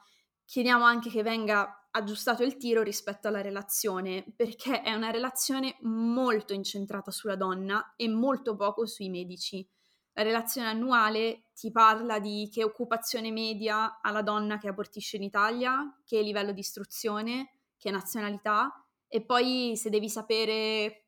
S2: chiediamo anche che venga aggiustato il tiro rispetto alla relazione perché è una relazione molto incentrata sulla donna e molto poco sui medici. La relazione annuale ti parla di che occupazione media ha la donna che abortisce in Italia, che livello di istruzione, che nazionalità e poi se devi sapere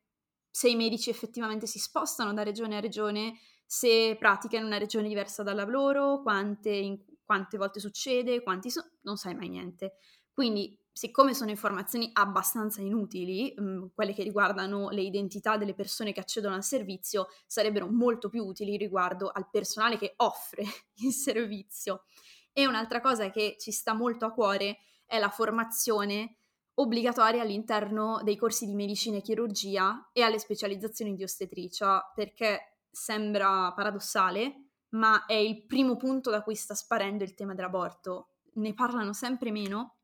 S2: se i medici effettivamente si spostano da regione a regione, se praticano in una regione diversa dalla loro, quante, in, quante volte succede, quanti sono, non sai mai niente. Quindi, siccome sono informazioni abbastanza inutili, mh, mm, quelle che riguardano le identità delle persone che accedono al servizio, sarebbero molto più utili riguardo al personale che offre il servizio. E un'altra cosa che ci sta molto a cuore è la formazione obbligatoria all'interno dei corsi di medicina e chirurgia e alle specializzazioni di ostetricia, perché sembra paradossale, ma è il primo punto da cui sta sparendo il tema dell'aborto. Ne parlano sempre meno,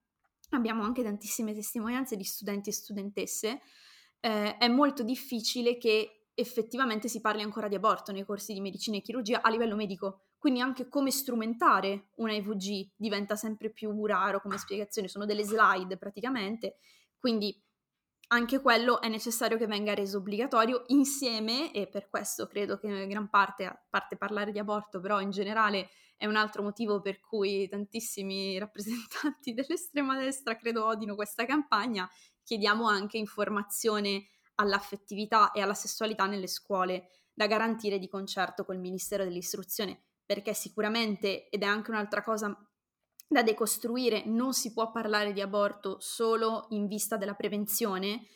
S2: abbiamo anche tantissime testimonianze di studenti e studentesse. Eh, è molto difficile che effettivamente si parli ancora di aborto nei corsi di medicina e chirurgia a livello medico, quindi anche come strumentare una EVG diventa sempre più raro come spiegazione, sono delle slide praticamente, quindi anche quello è necessario che venga reso obbligatorio insieme, e per questo credo che gran parte, a parte parlare di aborto, però in generale è un altro motivo per cui tantissimi rappresentanti dell'estrema destra credo odino questa campagna, chiediamo anche informazione all'affettività e alla sessualità nelle scuole da garantire di concerto col Ministero dell'Istruzione, perché sicuramente, ed è anche un'altra cosa da decostruire, non si può parlare di aborto solo in vista della prevenzione,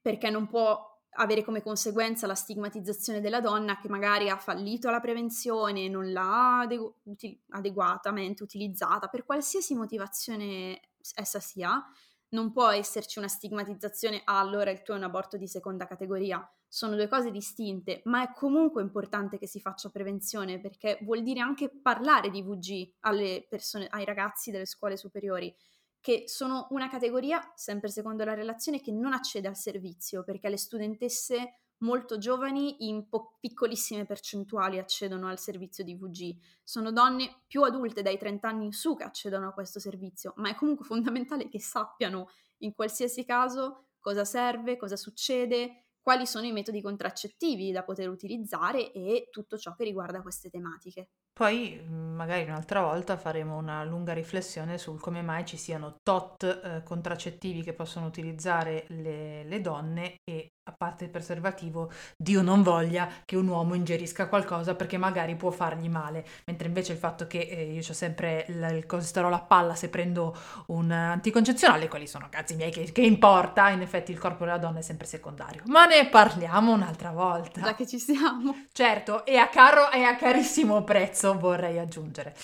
S2: perché non può avere come conseguenza la stigmatizzazione della donna che magari ha fallito alla prevenzione, non l'ha adegu- uti- adeguatamente utilizzata, per qualsiasi motivazione essa sia, non può esserci una stigmatizzazione, ah, allora il tuo è un aborto di seconda categoria. Sono due cose distinte, ma è comunque importante che si faccia prevenzione perché vuol dire anche parlare di VG alle persone, ai ragazzi delle scuole superiori, che sono una categoria, sempre secondo la relazione, che non accede al servizio perché le studentesse molto giovani in po- piccolissime percentuali accedono al servizio di VG. Sono donne più adulte dai 30 anni in su che accedono a questo servizio, ma è comunque fondamentale che sappiano in qualsiasi caso cosa serve, cosa succede, quali sono i metodi contraccettivi da poter utilizzare e tutto ciò che riguarda queste tematiche.
S1: Poi mm, magari un'altra volta faremo una lunga riflessione sul come mai ci siano tot eh, contraccettivi che possono utilizzare le, le donne e a parte il preservativo, Dio non voglia che un uomo ingerisca qualcosa perché magari può fargli male, mentre invece il fatto che eh, io ho sempre il, il colesterolo a palla se prendo un anticoncezionale, quelli sono cazzi miei che, che, importa, in effetti il corpo della donna è sempre secondario, ma ne parliamo un'altra volta.
S2: Già che ci siamo.
S1: Certo, e a caro e a carissimo prezzo vorrei aggiungere.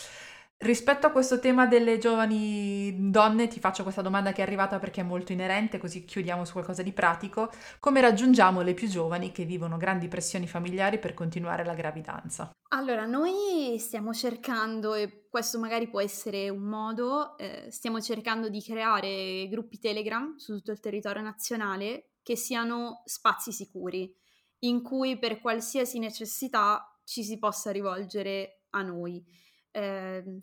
S1: Rispetto a questo tema delle giovani donne, ti faccio questa domanda che è arrivata perché è molto inerente, così chiudiamo su qualcosa di pratico. Come raggiungiamo le più giovani che vivono grandi pressioni familiari per continuare la gravidanza?
S2: Allora, noi stiamo cercando, e questo magari può essere un modo, eh, stiamo cercando di creare gruppi Telegram su tutto il territorio nazionale che siano spazi sicuri, in cui per qualsiasi necessità ci si possa rivolgere a noi eh,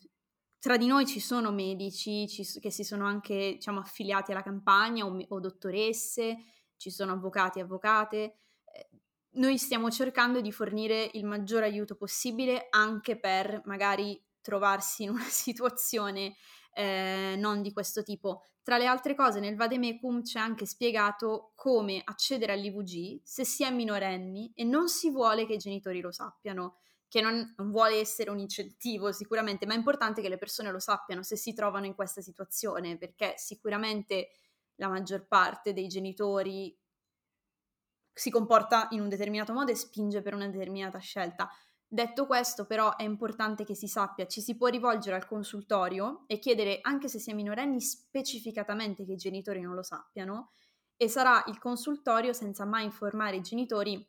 S2: tra di noi ci sono medici ci, che si sono anche diciamo, affiliati alla campagna o, o, dottoresse, ci sono avvocati e avvocate. Eh, noi stiamo cercando di fornire il maggior aiuto possibile anche per magari trovarsi in una situazione eh, non di questo tipo. Tra le altre cose, nel Vademecum c'è anche spiegato come accedere all'IVG se si è minorenni e non si vuole che i genitori lo sappiano che non, non, vuole essere un incentivo sicuramente, ma è importante che le persone lo sappiano se si trovano in questa situazione, perché sicuramente la maggior parte dei genitori si comporta in un determinato modo e spinge per una determinata scelta. Detto questo, però, è importante che si sappia, ci si può rivolgere al consultorio e chiedere, anche se si è minorenni, specificatamente che i genitori non lo sappiano, e sarà il consultorio, senza mai informare i genitori,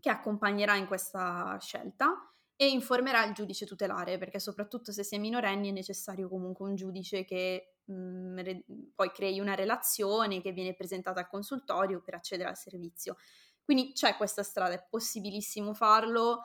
S2: che accompagnerà in questa scelta e informerà il giudice tutelare, perché soprattutto se si è minorenni è necessario comunque un giudice che mh, mm, re- poi crei una relazione che viene presentata al consultorio per accedere al servizio. Quindi c'è questa strada, è possibilissimo farlo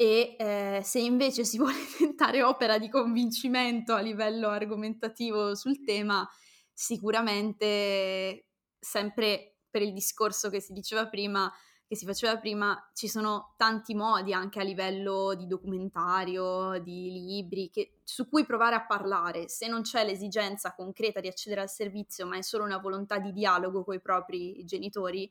S2: e eh, se invece si vuole tentare opera di convincimento a livello argomentativo sul tema, sicuramente sempre per il discorso che si diceva prima, che si faceva prima, ci sono tanti modi anche a livello di documentario, di libri, che, su cui provare a parlare. Se non c'è l'esigenza concreta di accedere al servizio, ma è solo una volontà di dialogo con i propri genitori,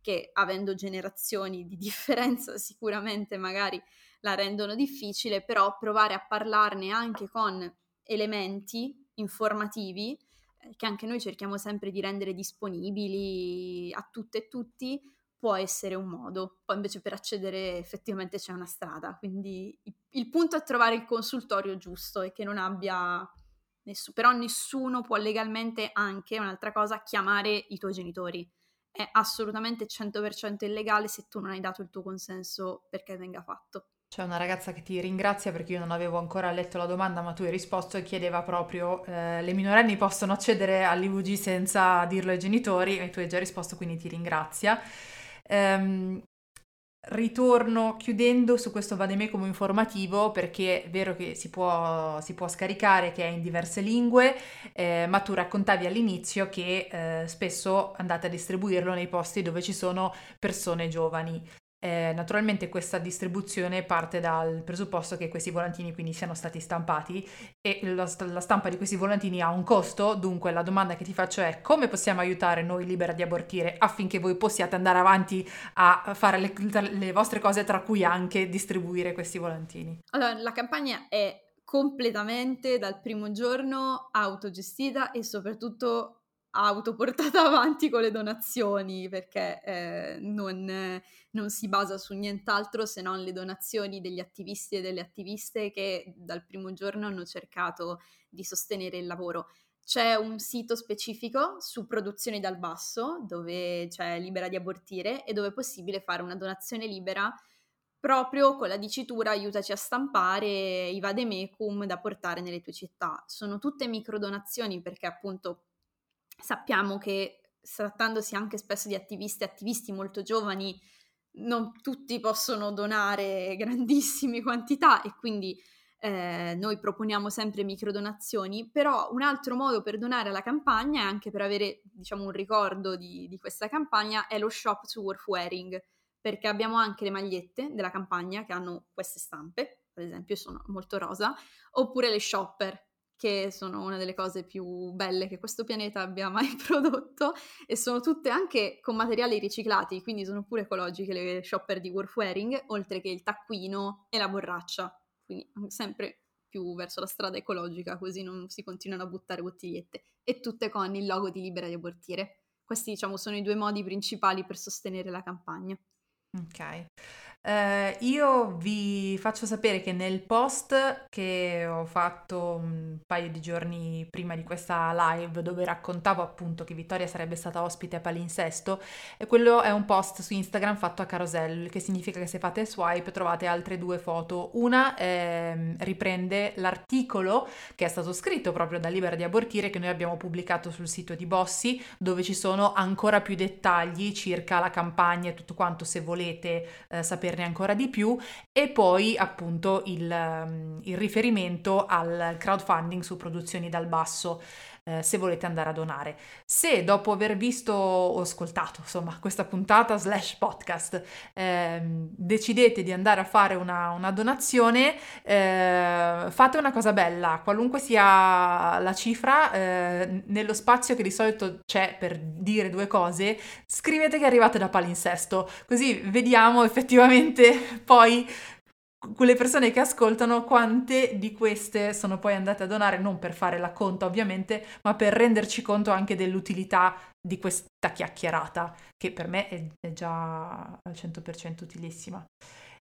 S2: che avendo generazioni di differenza sicuramente magari la rendono difficile, però provare a parlarne anche con elementi informativi eh, che anche noi cerchiamo sempre di rendere disponibili a tutte e tutti può essere un modo, poi invece per accedere effettivamente c'è una strada, quindi il punto è trovare il consultorio giusto e che non abbia nessuno, però nessuno può legalmente anche, un'altra cosa, chiamare i tuoi genitori. È assolutamente 100% illegale se tu non hai dato il tuo consenso perché venga fatto.
S1: C'è una ragazza che ti ringrazia perché io non avevo ancora letto la domanda, ma tu hai risposto e chiedeva proprio eh, le minorenni possono accedere all'IVG senza dirlo ai genitori e tu hai già risposto, quindi ti ringrazia. Ehm, ritorno chiudendo su questo vademecum informativo perché è vero che si può, si può scaricare, che è in diverse lingue, eh, ma tu raccontavi all'inizio che eh, spesso andate a distribuirlo nei posti dove ci sono persone giovani. Eh, naturalmente questa distribuzione parte dal presupposto che questi volantini quindi siano stati stampati e la, la, stampa di questi volantini ha un costo, dunque la domanda che ti faccio è come possiamo aiutare noi Libera di abortire affinché voi possiate andare avanti a fare le, le vostre cose tra cui anche distribuire questi volantini?
S2: Allora, la campagna è completamente dal primo giorno autogestita e soprattutto autoportata avanti con le donazioni perché eh, non, non, si basa su nient'altro se non le donazioni degli attivisti e delle attiviste che dal primo giorno hanno cercato di sostenere il lavoro. C'è un sito specifico su Produzioni dal Basso dove c'è Libera di abortire e dove è possibile fare una donazione libera proprio con la dicitura aiutaci a stampare i vademecum da portare nelle tue città. Sono tutte micro donazioni perché appunto Sappiamo che trattandosi anche spesso di attivisti e attivisti molto giovani, non tutti possono donare grandissime quantità e quindi eh, noi proponiamo sempre microdonazioni, però un altro modo per donare alla campagna e anche per avere diciamo un ricordo di, di questa campagna è lo shop to worth wearing, perché abbiamo anche le magliette della campagna che hanno queste stampe, ad esempio sono molto rosa, oppure le shopper che sono una delle cose più belle che questo pianeta abbia mai prodotto e sono tutte anche con materiali riciclati, quindi sono pure ecologiche le shopper di Warfaring, oltre che il taccuino e la borraccia, quindi sempre più verso la strada ecologica, così non si continuano a buttare bottigliette, e tutte con il logo di Libera di Abortire. Questi, diciamo, sono i due modi principali per sostenere la campagna.
S1: Ok. Eh, io vi faccio sapere che nel post che ho fatto un paio di giorni prima di questa live, dove raccontavo appunto che Vittoria sarebbe stata ospite a Palinsesto, e quello è un post su Instagram fatto a carosello, che significa che se fate swipe trovate altre due foto. Una eh, riprende l'articolo che è stato scritto proprio da Libera di Abortire, che noi abbiamo pubblicato sul sito di Bossi, dove ci sono ancora più dettagli circa la campagna e tutto quanto se volete eh, sapere saperne ancora di più. E poi appunto il, ehm, il riferimento al crowdfunding su produzioni dal basso eh, se volete andare a donare. Se dopo aver visto o ascoltato insomma questa puntata slash podcast eh, decidete di andare a fare una, una donazione, eh, fate una cosa bella, qualunque sia la cifra, eh, nello spazio che di solito c'è per dire due cose, scrivete che arrivate da palinsesto, così vediamo effettivamente poi quelle persone che ascoltano, quante di queste sono poi andate a donare, non per fare la conta ovviamente, ma per renderci conto anche dell'utilità di questa chiacchierata, che per me è, è già al 100% utilissima.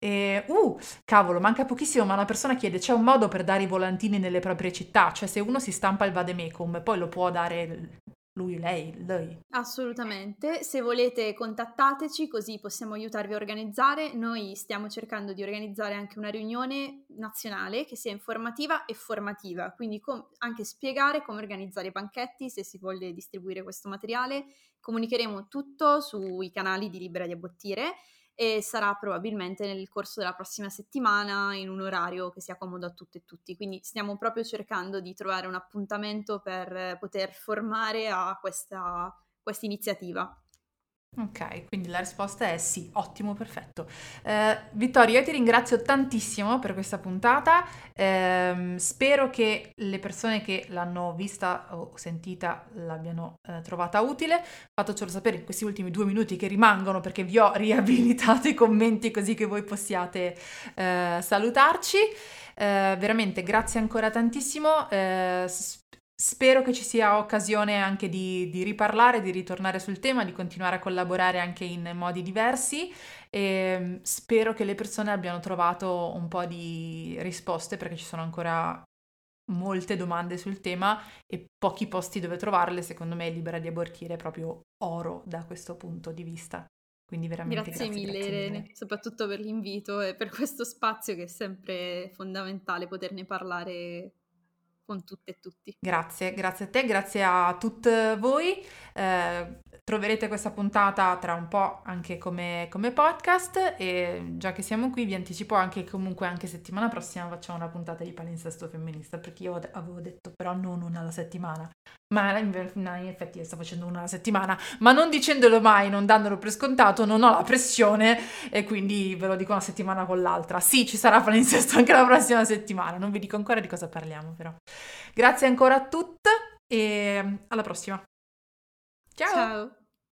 S1: E, uh, cavolo, manca pochissimo, ma una persona chiede: c'è un modo per dare i volantini nelle proprie città? Cioè, se uno si stampa il vademecum, poi lo può dare lui, lei, lei.
S2: Assolutamente, se volete contattateci così possiamo aiutarvi a organizzare. Noi stiamo cercando di organizzare anche una riunione nazionale che sia informativa e formativa, quindi com- anche spiegare come organizzare i banchetti se si vuole distribuire questo materiale. Comunicheremo tutto sui canali di Libera di Abbottire e sarà probabilmente nel corso della prossima settimana in un orario che sia comodo a tutte e tutti. Quindi stiamo proprio cercando di trovare un appuntamento per poter formare a questa, questa iniziativa.
S1: Ok, quindi la risposta è sì, ottimo, perfetto. Eh, Vittorio, io ti ringrazio tantissimo per questa puntata, eh, spero che le persone che l'hanno vista o sentita l'abbiano eh, trovata utile, fatecelo sapere in questi ultimi due minuti che rimangono perché vi ho riabilitato i commenti così che voi possiate eh, salutarci. Eh, veramente grazie ancora tantissimo. Eh, Spero che ci sia occasione anche di, di, riparlare, di ritornare sul tema, di continuare a collaborare anche in modi diversi e mm, spero che le persone abbiano trovato un po' di risposte perché ci sono ancora molte domande sul tema e pochi posti dove trovarle. Secondo me Libera di abortire è proprio oro da questo punto di vista. Quindi veramente
S2: grazie, grazie mille grazie Irene, mille. soprattutto per l'invito e per questo spazio che è sempre fondamentale poterne parlare con tutte e tutti.
S1: Grazie, grazie a te, grazie a tutti voi. Eh, troverete questa puntata tra un po' anche come, come, podcast e già che siamo qui vi anticipo anche che comunque anche settimana prossima facciamo una puntata di palinsesto femminista perché io avevo detto però non una alla settimana ma in effetti sto facendo una alla settimana ma non dicendolo mai non dandolo per scontato non ho la pressione e quindi ve lo dico una settimana con l'altra sì ci sarà palinsesto anche la prossima settimana non vi dico ancora di cosa parliamo però grazie ancora a tutte e alla prossima
S2: ciao, ciao.